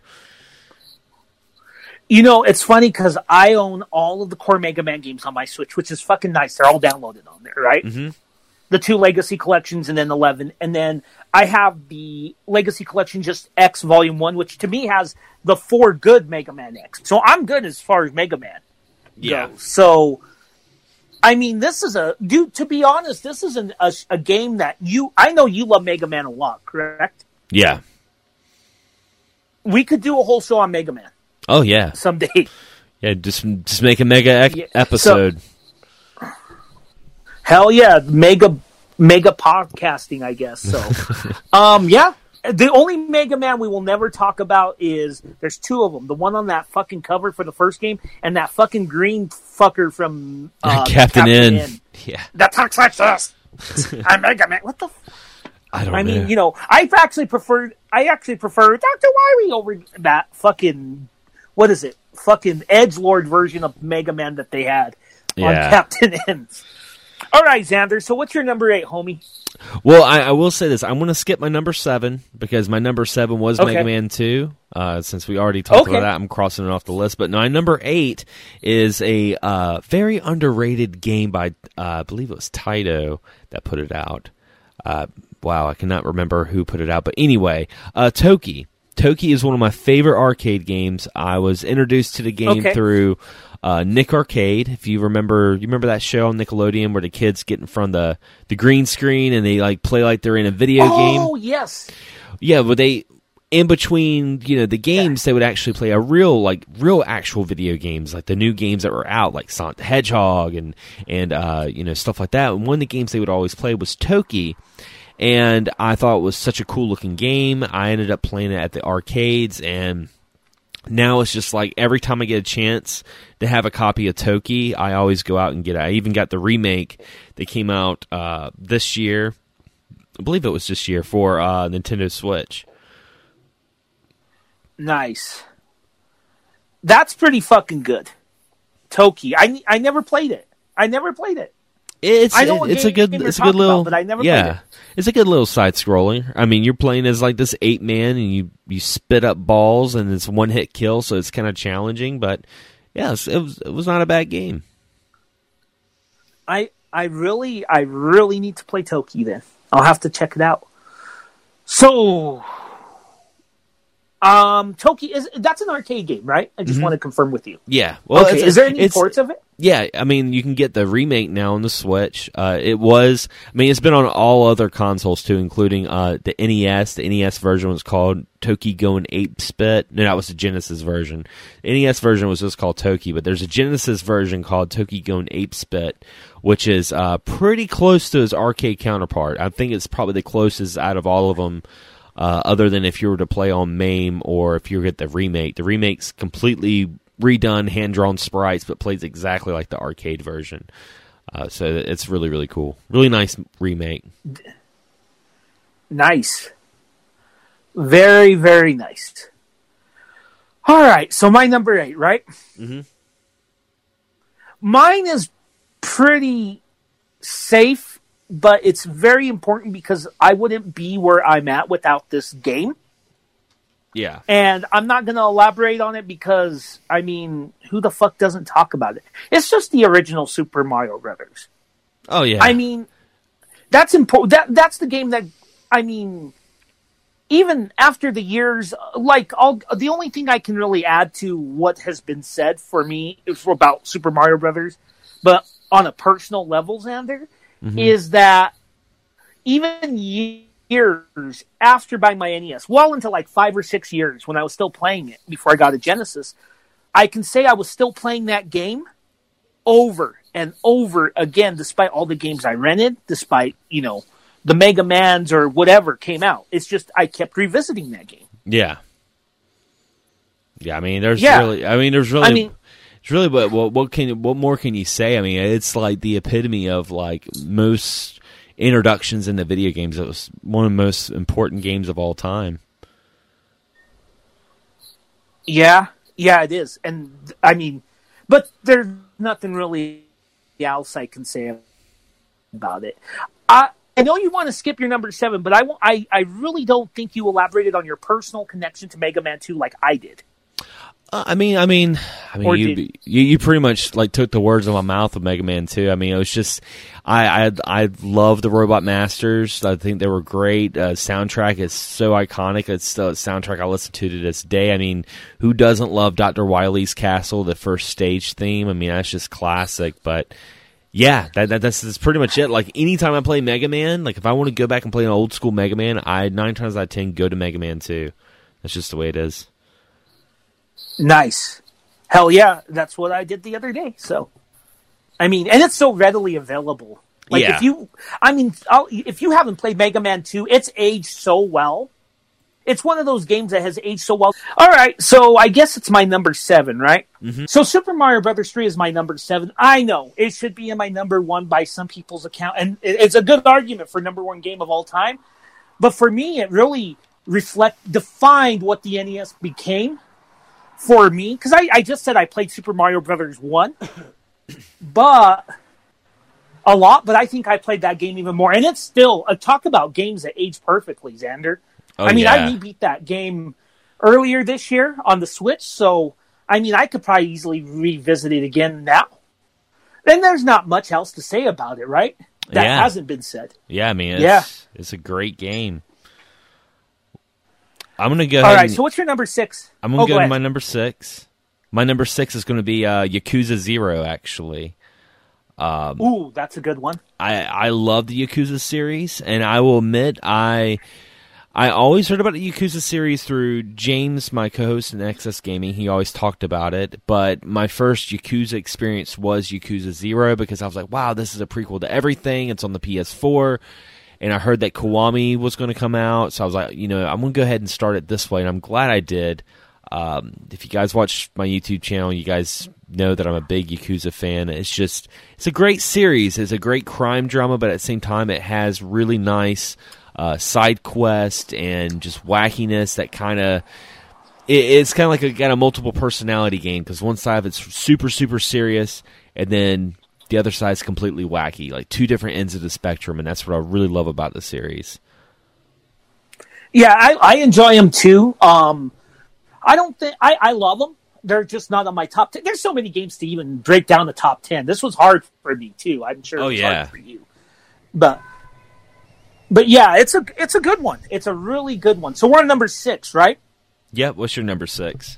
You know, it's funny because I own all of the core Mega Man games on my Switch, which is fucking nice. They're all downloaded on there, right? Mhm. The two Legacy collections and then 11. And then I have the Legacy collection, just X Volume 1, which to me has the four good Mega Man X. So I'm good as far as Mega Man Yeah. goes. So, I mean, this is a, dude, to be honest, this is an, a, a game that you, I know you love Mega Man a lot, correct? Yeah. We could do a whole show on Mega Man Oh yeah. someday. Yeah. Just just make a mega ec- Yeah, episode. Hell yeah, mega mega podcasting, I guess. So, um, yeah. The only Mega Man we will never talk about is there's two of them. The one on that fucking cover for the first game, and that fucking green fucker from uh, Captain, N. Yeah. that talks like this. I'm Mega Man. What the? F- I don't I know. mean, you know, I've actually preferred. I actually prefer Doctor Wily over that fucking. What is it? Fucking Edge Lord version of Mega Man that they had Yeah. on Captain N. All right, Xander. So what's your number eight, homie? Well, I, I will say this: I'm going to skip my number seven because my number seven was Okay. Mega Man Two. Uh, since we already talked Okay. about that, I'm crossing it off the list. But my number eight is a uh, very underrated game by, uh, I believe it was Taito that put it out. Uh, wow, I cannot remember who put it out, but anyway, uh, Toki. Toki is one of my favorite arcade games. I was introduced to the game Okay. through uh, Nick Arcade. If you remember, you remember that show on Nickelodeon where the kids get in front of the the green screen and they like play like they're in a video game. Oh yes. Yeah, but they in between, you know, the games they would actually play a real like real actual video games, like the new games that were out, like Sonic the Hedgehog and and uh, you know stuff like that. And one of the games they would always play was Toki, and I thought it was such a cool looking game. I ended up playing it at the arcades and. Now it's just like every time I get a chance to have a copy of Toki, I always go out and get it. I even got the remake that came out uh, this year. I believe it was this year for uh, Nintendo Switch. Nice. That's pretty fucking good. Toki. I I never played it. I never played it. It's I know what it's a good it's a good little about, but I never yeah it. It's a good little side scrolling. I mean, you're playing as like this eight man and you you spit up balls and it's one hit kill, so it's kind of challenging. But yes, it was it was not a bad game. I I really I really need to play Toki then. I'll have to check it out. So um Toki is that's an arcade game, right? I just want to confirm with you. Yeah. Well, okay, is there any ports of it? Yeah, I mean, you can get the remake now on the Switch. Uh, it was, I mean, it's been on all other consoles too, including uh, the NES. The NES version was called Toki Going Ape Spit. No, that was the Genesis version. The NES version was just called Toki, but there's a Genesis version called Toki Going Ape Spit, which is uh, pretty close to his arcade counterpart. I think it's probably the closest out of all of them. Uh, other than if you were to play on MAME or if you get the remake, the remake's completely redone, hand drawn sprites, but plays exactly like the arcade version. Uh, so it's really really cool, really nice remake. Nice. Very, very nice. All right, so my number eight, right? Mhm. Mine is pretty safe, but it's very important because I wouldn't be where I'm at without this game. Yeah, And I'm not going to elaborate on it because, I mean, who the fuck doesn't talk about it? It's just the original Super Mario Brothers. oh yeah, I mean, that's important. That that's the game that I mean. Even after the years, like I'll, the only thing I can really add to what has been said for me is about Super Mario Brothers, but on a personal level, Xander, Mm-hmm. is that even years after buying my NES, well into like five or six years when I was still playing it before I got a Genesis, I can say I was still playing that game over and over again, despite all the games I rented, despite, you know, the Mega Mans or whatever came out. It's just I kept revisiting that game. Yeah. Yeah, I mean, there's Yeah. really, I mean, there's really, I mean- it's really, what, what, what can, what more can you say? I mean, it's like the epitome of like most introductions into video games. It was one of the most important games of all time. Yeah, yeah, it is, and I mean, but there's nothing really else I can say about it. I I know you want to skip your number seven, but I I I really don't think you elaborated on your personal connection to Mega Man Two like I did. Uh, I mean, I mean, I mean, you, did- you you pretty much like took the words out of my mouth with Mega Man Two. I mean, it was just, I I I love the Robot Masters. I think they were great. Uh, soundtrack is so iconic. It's the soundtrack I listen to to this day. I mean, who doesn't love Doctor Wily's Castle, the first stage theme? I mean, that's just classic. But yeah, that, that that's, that's pretty much it. Like anytime I play Mega Man, like if I want to go back and play an old school Mega Man, I nine times out of ten go to Mega Man Two. That's just the way it is. Nice, hell yeah, that's what I did the other day. So, I mean, and it's so readily available. Like Yeah. if you, I mean, I'll, if you haven't played Mega Man Two, it's aged so well. It's one of those games that has aged so well. All right, so I guess it's my number seven, right? Mm-hmm. So Super Mario Brothers Three is my number seven. I know it should be in my number one by some people's account, and it's a good argument for number one game of all time. But for me, it really reflect defined what the NES became for me because I, I just said I played Super Mario Brothers one, but a lot. But I think I played that game even more, and it's still uh, talk about games that age perfectly, Xander. Oh, I mean, yeah. I rebeat that game earlier this year on the Switch, so I mean, I could probably easily revisit it again now. Then there's not much else to say about it, right? That Yeah. hasn't been said. Yeah, I mean, it's, Yeah. it's a great game. I'm gonna go All ahead. right, and- so what's your number six? I'm gonna Oh, go, to my number six. My number six is gonna be uh, Yakuza Zero. Actually, Ooh, that's a good one. I I love the Yakuza series, and I will admit I I always heard about the Yakuza series through James, my co-host in Excess Gaming. He always talked about it, but my first Yakuza experience was Yakuza Zero because I was like, wow, this is a prequel to everything. It's on the PS4. And I heard that Kiwami was going to come out, so I was like, you know, I'm going to go ahead and start it this way, and I'm glad I did. Um, if you guys watch my YouTube channel, you guys know that I'm a big Yakuza fan. It's just, it's a great series. It's a great crime drama, but at the same time, it has really nice uh, side quest and just wackiness that kind of. It's kind of like a got a multiple personality game because one side of it's super super serious, and then the other side's completely wacky, like two different ends of the spectrum, and that's what I really love about the series. Yeah, I, I enjoy them too. Um, I don't think I, I love them. They're just not on my top ten. There's so many games to even break down the top ten. This was hard for me too. I'm sure. Oh, it was yeah. hard for you. But but yeah, it's a it's a good one. It's a really good one. So we're on number six, right? Yep. What's your number six?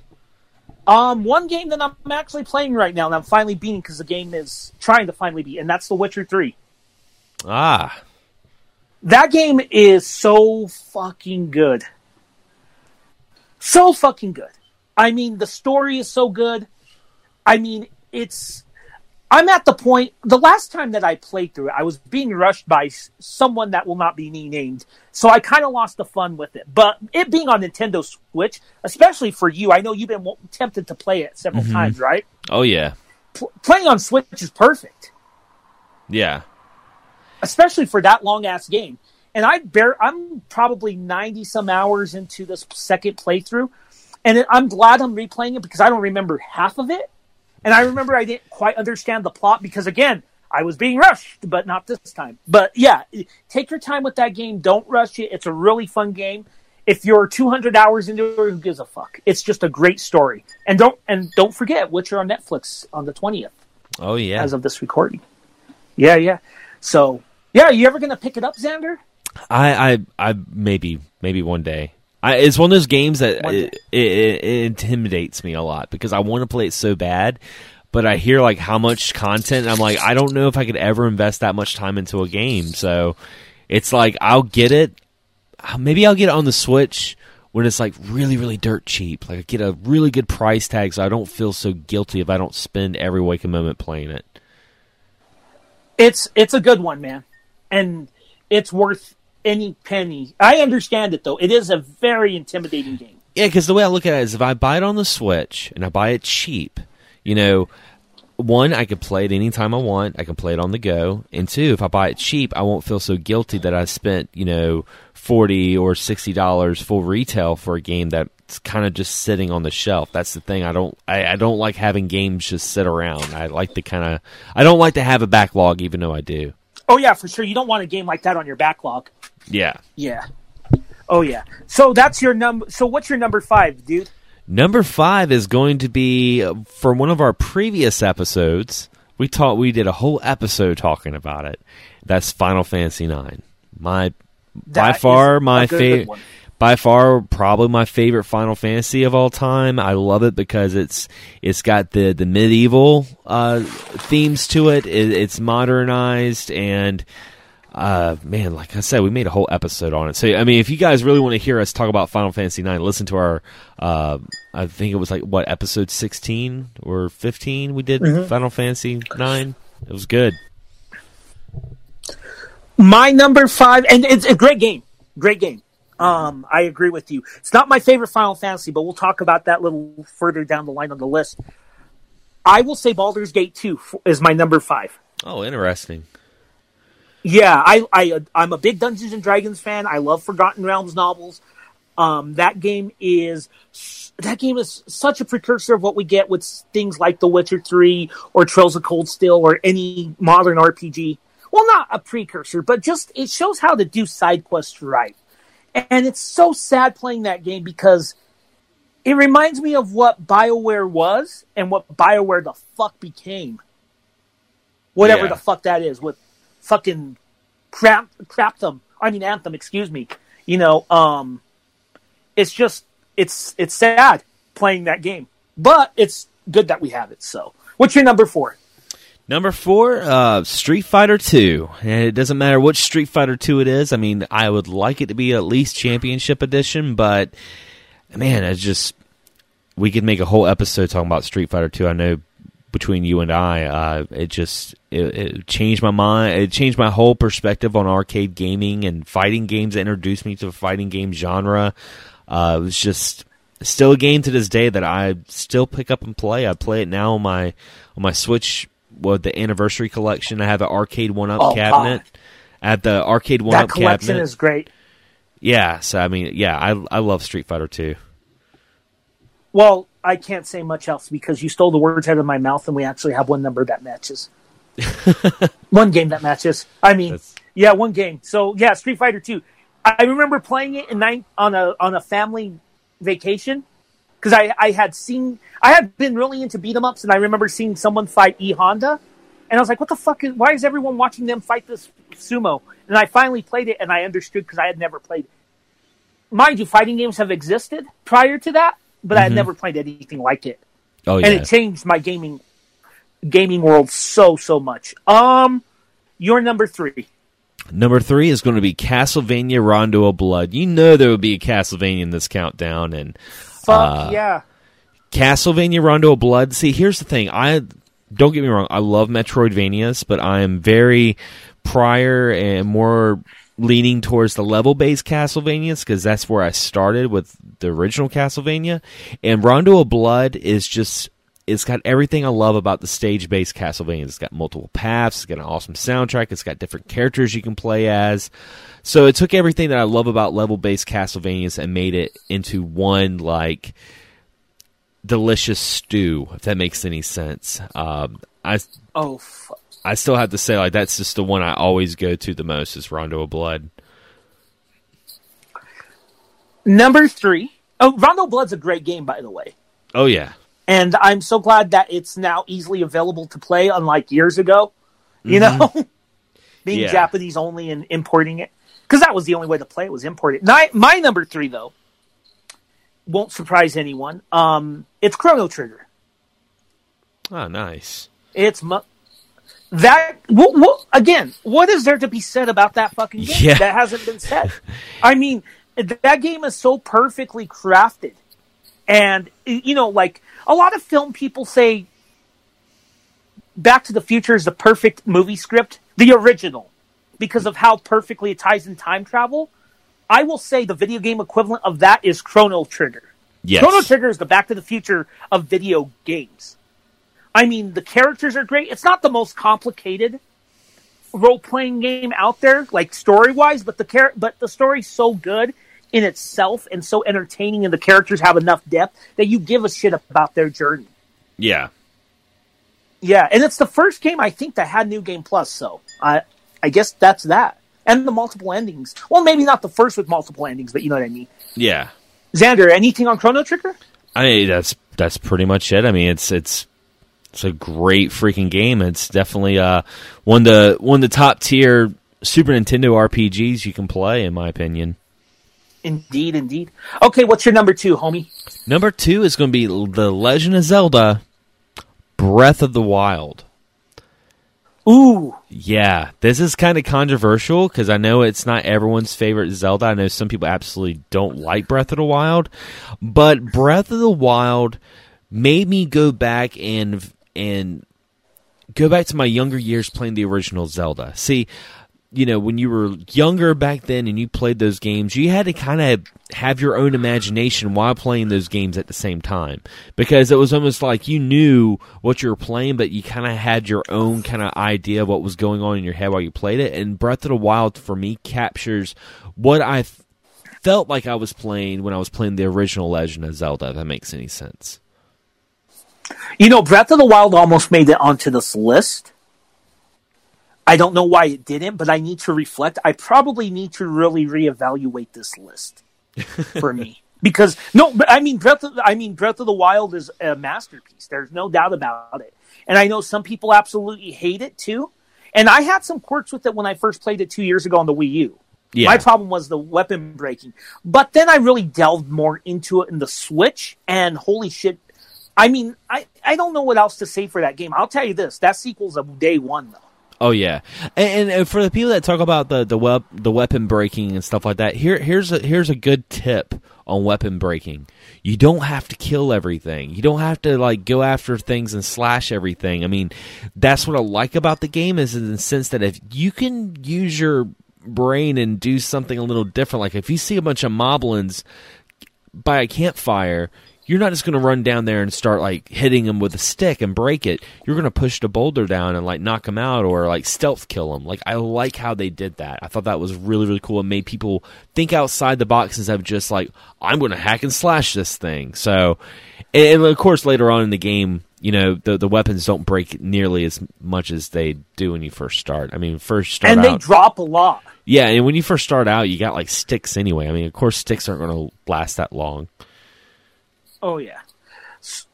Um, one game that I'm actually playing right now, and I'm finally beating because the game is trying to finally beat, and that's The Witcher Three. Ah, That game is so fucking good. So fucking good. I mean, the story is so good. I mean, it's. I'm at the point. The last time that I played through it, I was being rushed by someone that will not be named. So I kind of lost the fun with it. But it being on Nintendo Switch, especially for you, I know you've been tempted to play it several mm-hmm. times, right? oh yeah, Pl- playing on Switch is perfect yeah. especially for that long ass game. And I bear, I'm probably ninety some hours into this second playthrough, and I'm glad I'm replaying it because I don't remember half of it, and I remember I didn't quite understand the plot because again I was being rushed, but not this time. But yeah, take your time with that game. Don't rush it. It's a really fun game. If you're 200 hours into it, who gives a fuck? It's just a great story. And don't and don't forget Witcher on Netflix on the 20th Oh yeah. as of this recording. Yeah, yeah. So, yeah, you ever gonna pick it up, Xander? I, I, I maybe, maybe one day. I, it's one of those games that it, it, it, intimidates me a lot because I want to play it so bad, but I hear like how much content. And I'm like, I don't know if I could ever invest that much time into a game. So it's like I'll get it. uh, Maybe I'll get it on the Switch when it's like really, really dirt cheap. Like I get a really good price tag, so I don't feel so guilty if I don't spend every waking moment playing it. It's it's a good one, man. And it's worth any penny. I understand it though. It is a very intimidating game. Yeah, because the way I look at it is, if I buy it on the Switch and I buy it cheap, you know, one, I can play it anytime I want. I can play it on the go. And two, if I buy it cheap, I won't feel so guilty that I spent, you know, forty or sixty dollars full retail for a game that's kind of just sitting on the shelf. That's the thing. I don't. I, I don't like having games just sit around. I like to kind of. I don't like to have a backlog, even though I do. Oh yeah, for sure. You don't want a game like that on your backlog. Yeah. Yeah. Oh yeah. So that's your number. So what's your number five, dude? Number five is going to be uh, from one of our previous episodes. We taught we did a whole episode talking about it. That's Final Fantasy Nine. My by far my favorite. By far, probably my favorite Final Fantasy of all time. I love it because it's it's got the the medieval uh, themes to it. it. It's modernized and uh, man, like I said, we made a whole episode on it. So, I mean, if you guys really want to hear us talk about Final Fantasy IX, listen to our, uh, I think it was like, what, episode 16 or 15 we did Final Fantasy IX? It was good. My number five, and it's a great game. Great game. Um, I agree with you. It's not my favorite Final Fantasy, but we'll talk about that a little further down the line on the list. I will say Baldur's Gate 2 is my number five. Oh, interesting. Yeah, I, I, I'm a big Dungeons and Dragons fan. I love Forgotten Realms novels. Um, that game is that game is such a precursor of what we get with things like The Witcher Three or Trails of Cold Steel or any modern RPG. Well, not a precursor, but just it shows how to do side quests right. And it's so sad playing that game because it reminds me of what BioWare was and what BioWare the fuck became. Whatever Yeah. the fuck that is, with fucking crap crap them. I mean anthem, excuse me. You know, um it's just it's it's sad playing that game. But it's good that we have it, so what's your number four? Number four, uh, Street Fighter Two, and it doesn't matter which Street Fighter Two it is. I mean, I would like it to be at least Championship Edition, but man, it's just we could make a whole episode talking about Street Fighter Two. I know between you and I, uh, it just it, it changed my mind. It changed my whole perspective on arcade gaming and fighting games. It introduced me to the fighting game genre. Uh, it was just still a game to this day that I still pick up and play. I play it now on my on my Switch. What the anniversary collection? I have an arcade one up Oh, cabinet. At the arcade one that up collection cabinet. is great. yeah, so I mean, yeah, I I love Street Fighter 2. Well, I can't say much else because you stole the words out of my mouth, and we actually have one number that matches. one game that matches. I mean, That's- yeah, one game. So yeah, Street Fighter Two. I remember playing it in nine, on a on a family vacation because I I had seen I had been really into beat 'em ups, and I remember seeing someone fight E Honda, and I was like, what the fuck is? Why is everyone watching them fight this sumo? And I finally played it, and I understood because I had never played it. Mind you, fighting games have existed prior to that, but I had never played anything like it Oh yeah. and it changed my gaming gaming world so so much. Um, your number three. Number three is going to be Castlevania Rondo of Blood. You know there would be a Castlevania in this countdown, and Fuck Uh, yeah! Castlevania Rondo of Blood. See, here's the thing. I don't get me wrong. I love Metroidvanias, but I am very prior and more leaning towards the level based Castlevanias because that's where I started with the original Castlevania. And Rondo of Blood is just. It's got everything I love about the stage based Castlevania. It's got multiple paths. It's got an awesome soundtrack. It's got different characters you can play as. So it took everything that I love about level based Castlevanias and made it into one like delicious stew, if that makes any sense. Um, I Oh, fu- I still have to say like that's just the one I always go to the most is Rondo of Blood. number three. Oh, Rondo Blood's a great game, by the way, Oh yeah, and I'm so glad that it's now easily available to play, unlike years ago. You know, being Yeah. Japanese only and importing it because that was the only way to play it was imported. My, my number three though won't surprise anyone. Um, it's Chrono Trigger. oh nice. It's mu- that what, what, again. What is there to be said about that fucking game Yeah. that hasn't been said? I mean, that game is so perfectly crafted, and you know, like a lot of film people say, "Back to the Future" is the perfect movie script, the original. because of how perfectly it ties in time travel. I will say the video game equivalent of that is Chrono Trigger. Yes. Chrono Trigger is the Back to the Future of video games. I mean, the characters are great. It's not the most complicated role playing game out there, like story wise, but the char- but the story's so good in itself and so entertaining, and the characters have enough depth that you give a shit about their journey. Yeah. Yeah, and it's the first game I think that had New Game Plus, so I I guess that's that. And the multiple endings. Well, maybe not the first with multiple endings, but you know what I mean. Yeah. Xander, anything on Chrono Trigger? I mean, that's that's pretty much it. I mean, it's it's it's a great freaking game. It's definitely uh one of the one of the top tier Super Nintendo RPGs you can play, in my opinion. Indeed, indeed. Okay, what's your number two, homie? Number two is going to be The Legend of Zelda: Breath of the Wild. Ooh, Yeah, this is kind of controversial because I know it's not everyone's favorite Zelda. I know some people absolutely don't like Breath of the Wild, but Breath of the Wild made me go back and and go back to my younger years playing the original Zelda. See, you know, when you were younger back then and you played those games, you had to kind of have your own imagination while playing those games at the same time because it was almost like you knew what you were playing, but you kind of had your own kind of idea of what was going on in your head while you played it. And Breath of the Wild for me captures what I felt like I was playing when I was playing the original Legend of Zelda. If that makes any sense. You know, Breath of the Wild almost made it onto this list. I don't know why it didn't, but I need to reflect. I probably need to really reevaluate this list for me because no, I mean Breath of I mean Breath of the Wild is a masterpiece. There's no doubt about it. And I know some people absolutely hate it too. And I had some quirks with it when I first played it two years ago on the Wii U. Yeah. My problem was the weapon breaking. But then I really delved more into it in the Switch, and holy shit. I mean, I, I don't know what else to say for that game. I'll tell you this that sequel's a day one, though. Oh yeah, and, and for the people that talk about the the web the weapon breaking and stuff like that, here here's a here's a good tip on weapon breaking. You don't have to kill everything. You don't have to like go after things and slash everything. I mean, that's what I like about the game is in the sense that if you can use your brain and do something a little different, like if you see a bunch of moblins by a campfire, you're not just going to run down there and start like hitting them with a stick and break it. You're going to push the boulder down and like knock them out or like stealth kill them. Like I like how they did that. I thought that was really really cool and made people think outside the box instead of just like I'm going to hack and slash this thing. So, and, and of course later on in the game, you know the the weapons don't break nearly as much as they do when you first start. I mean, first start And they out, drop a lot. yeah, and when you first start out, you got like sticks anyway. I mean, of course, sticks aren't going to last that long. Oh, yeah.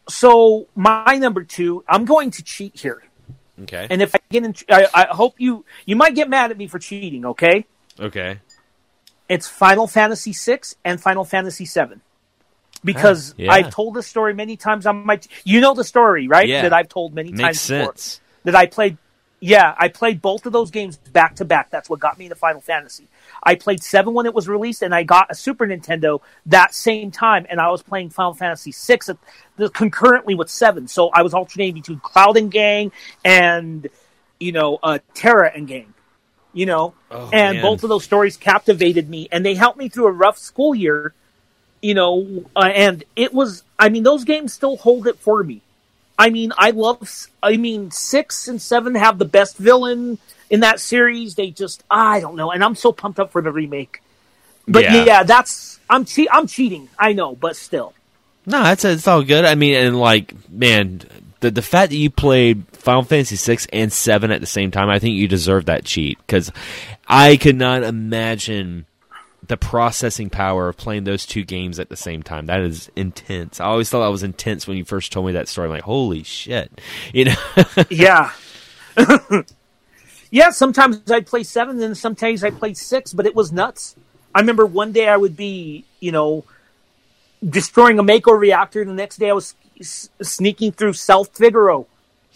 So, my number two, I'm going to cheat here. Okay. And if I get in, I, I hope you, you might get mad at me for cheating, okay? Okay. It's Final Fantasy VI and Final Fantasy VII. Because Ah, yeah. I've told this story many times on my, you know the story, right? Yeah. That I've told many Makes times before. sense. That I played, yeah, I played both of those games back to back. That's what got me into Final Fantasy. I played seven when it was released, and I got a Super Nintendo that same time, and I was playing Final Fantasy six the, concurrently with seven. So I was alternating between Cloud and Gang and you know uh, Terra and Gang. You know, Oh, and man. both of those stories captivated me, and they helped me through a rough school year. You know, uh, and it was. I mean, those games still hold it for me. I mean, I love. I mean, six and seven have the best villain in that series. They just, I don't know, and I'm so pumped up for the remake. But Yeah. yeah, that's I'm che- I'm cheating. I know, but still, No, that's it's all good. I mean, and like, man, the the fact that you played Final Fantasy six and seven at the same time, I think you deserve that cheat because I could not imagine the processing power of playing those two games at the same time. That is intense. I always thought that was intense when you first told me that story. I'm like, holy shit, you know? yeah. yeah, sometimes I'd play seven, and sometimes I'd play six, but it was nuts. I remember one day I would be, you know, destroying a Mako reactor, and the next day I was s- sneaking through South Figaro,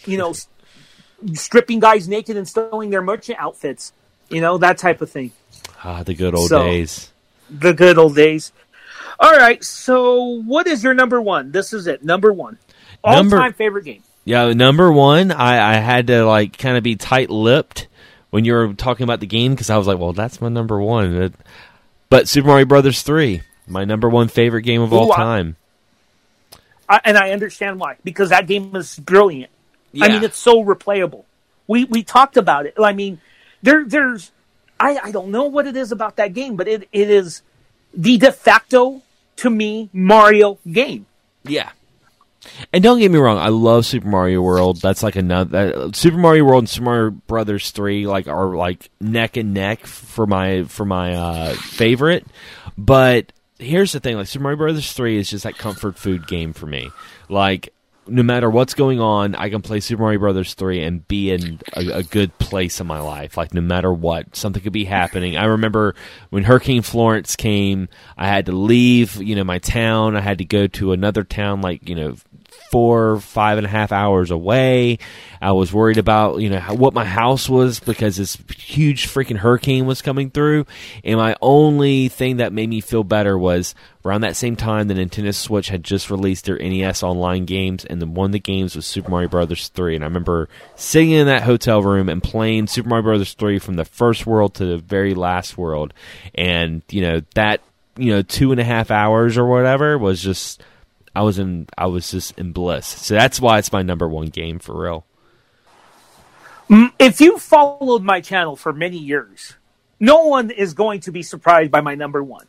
you know, s- stripping guys naked and stealing their merchant outfits, you know, that type of thing. Ah, the good old So- days. The good old days. All right, so what is your number one? This is it, number one. All Number- time favorite game. Yeah, number one, I, I had to like kind of be tight lipped when you were talking about the game because I was like, well, that's my number one. It- but Super Mario Brothers three, my number one favorite game of all Ooh, I- time. I, and I understand why because that game is brilliant. I mean, it's so replayable. We we talked about it. I mean, there there's I I don't know what it is about that game, but it it is the de facto to me Mario game. Yeah. And don't get me wrong, I love Super Mario World. That's like another uh, Super Mario World and Super Mario Brothers three like are like neck and neck for my for my uh, favorite. But here's the thing: like Super Mario Brothers three is just that comfort food game for me. Like no matter what's going on, I can play Super Mario Brothers three and be in a, a good place in my life. Like no matter what, something could be happening. I remember when Hurricane Florence came, I had to leave, you know, my town. I had to go to another town, like you know, four, five and a half hours away. I was worried about, you know, what my house was because this huge freaking hurricane was coming through. And my only thing that made me feel better was around that same time, the Nintendo Switch had just released their NES online games, and the, one of the games was Super Mario Brothers 3. And I remember sitting in that hotel room and playing Super Mario Brothers 3 from the first world to the very last world. And, you know, that, you know, two and a half hours or whatever was just I was in I was just in bliss. So that's why it's my number one game for real. If you followed my channel for many years, no one is going to be surprised by my number one.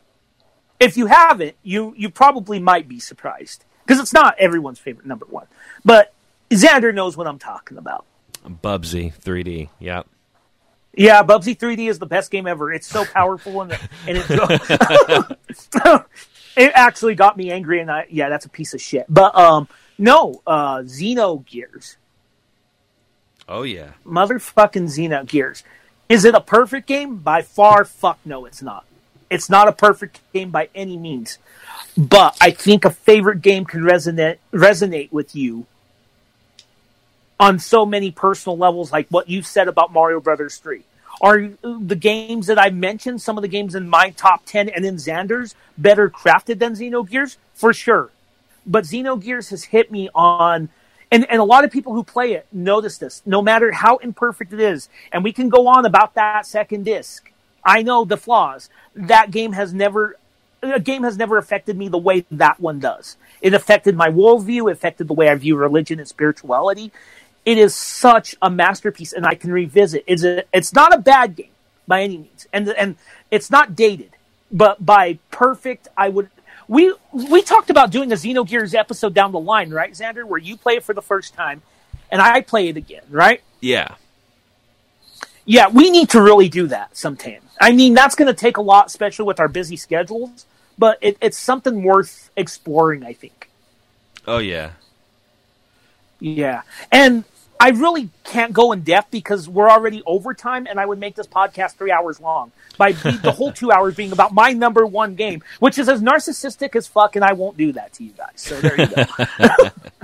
If you haven't, you you probably might be surprised because it's not everyone's favorite number one. But Xander knows what I'm talking about. Bubsy 3D. Yep. Yeah, Bubsy 3D is the best game ever. It's so powerful and and it, it actually got me angry and I yeah, that's a piece of shit. But um no, uh Xenogears. Oh yeah. Motherfucking Xenogears. Is it a perfect game? By far fuck no it's not. It's not a perfect game by any means. But I think a favorite game can resonate resonate with you on so many personal levels, like what you said about Mario Brothers 3. Are the games that I mentioned, some of the games in my top 10 and in Xander's, better crafted than Xenogears? For sure. But Xenogears has hit me on, and, and a lot of people who play it notice this, no matter how imperfect it is, and we can go on about that second disc. I know the flaws. That game has never, a game has never affected me the way that one does. It affected my worldview, it affected the way I view religion and spirituality. It is such a masterpiece, and I can revisit. It's a, it's not a bad game by any means, and and it's not dated, but by perfect, I would. We we talked about doing a Xenogears episode down the line, right, Xander, where you play it for the first time, and I play it again, right? Yeah. Yeah, we need to really do that sometime. I mean, that's going to take a lot, especially with our busy schedules, but it, it's something worth exploring, I think. Oh yeah. Yeah. And I really can't go in depth because we're already over time and I would make this podcast three hours long by the whole two hours being about my number one game, which is as narcissistic as fuck, and I won't do that to you guys. So there you go.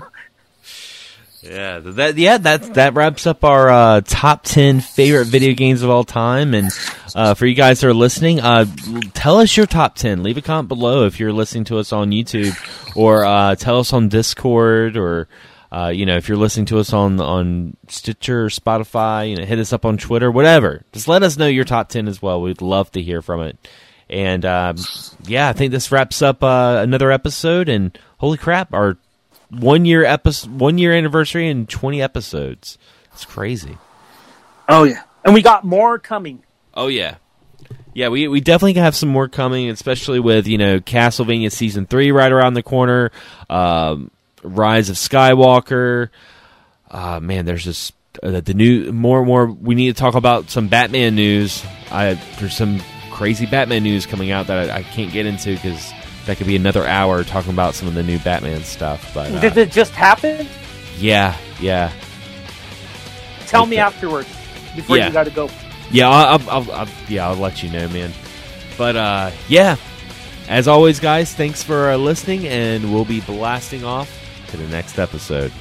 Yeah, that yeah that that wraps up our uh, top ten favorite video games of all time. And uh, for you guys that are listening, uh, tell us your top ten. Leave a comment below if you're listening to us on YouTube, or uh, tell us on Discord, or uh, you know if you're listening to us on on Stitcher, or Spotify. You know, hit us up on Twitter, whatever. Just let us know your top ten as well. We'd love to hear from it. And um, yeah, I think this wraps up uh, another episode. And holy crap, our one year episode, one year anniversary, and twenty episodes. It's crazy. oh yeah, and we got more coming. Oh yeah, yeah. We we definitely have some more coming, especially with you know Castlevania season three right around the corner. Um, Rise of Skywalker. Uh, man, there's just uh, the new more and more. We need to talk about some Batman news. I there's some crazy Batman news coming out that I, I can't get into because that could be another hour talking about some of the new Batman stuff. But uh, Did it just happen? yeah, yeah. Tell me Okay. afterwards before Yeah. you got to go. Yeah, I'll, I'll, I'll, I'll, yeah, I'll let you know, man. But uh, yeah, as always, guys, thanks for uh, listening, and we'll be blasting off to the next episode.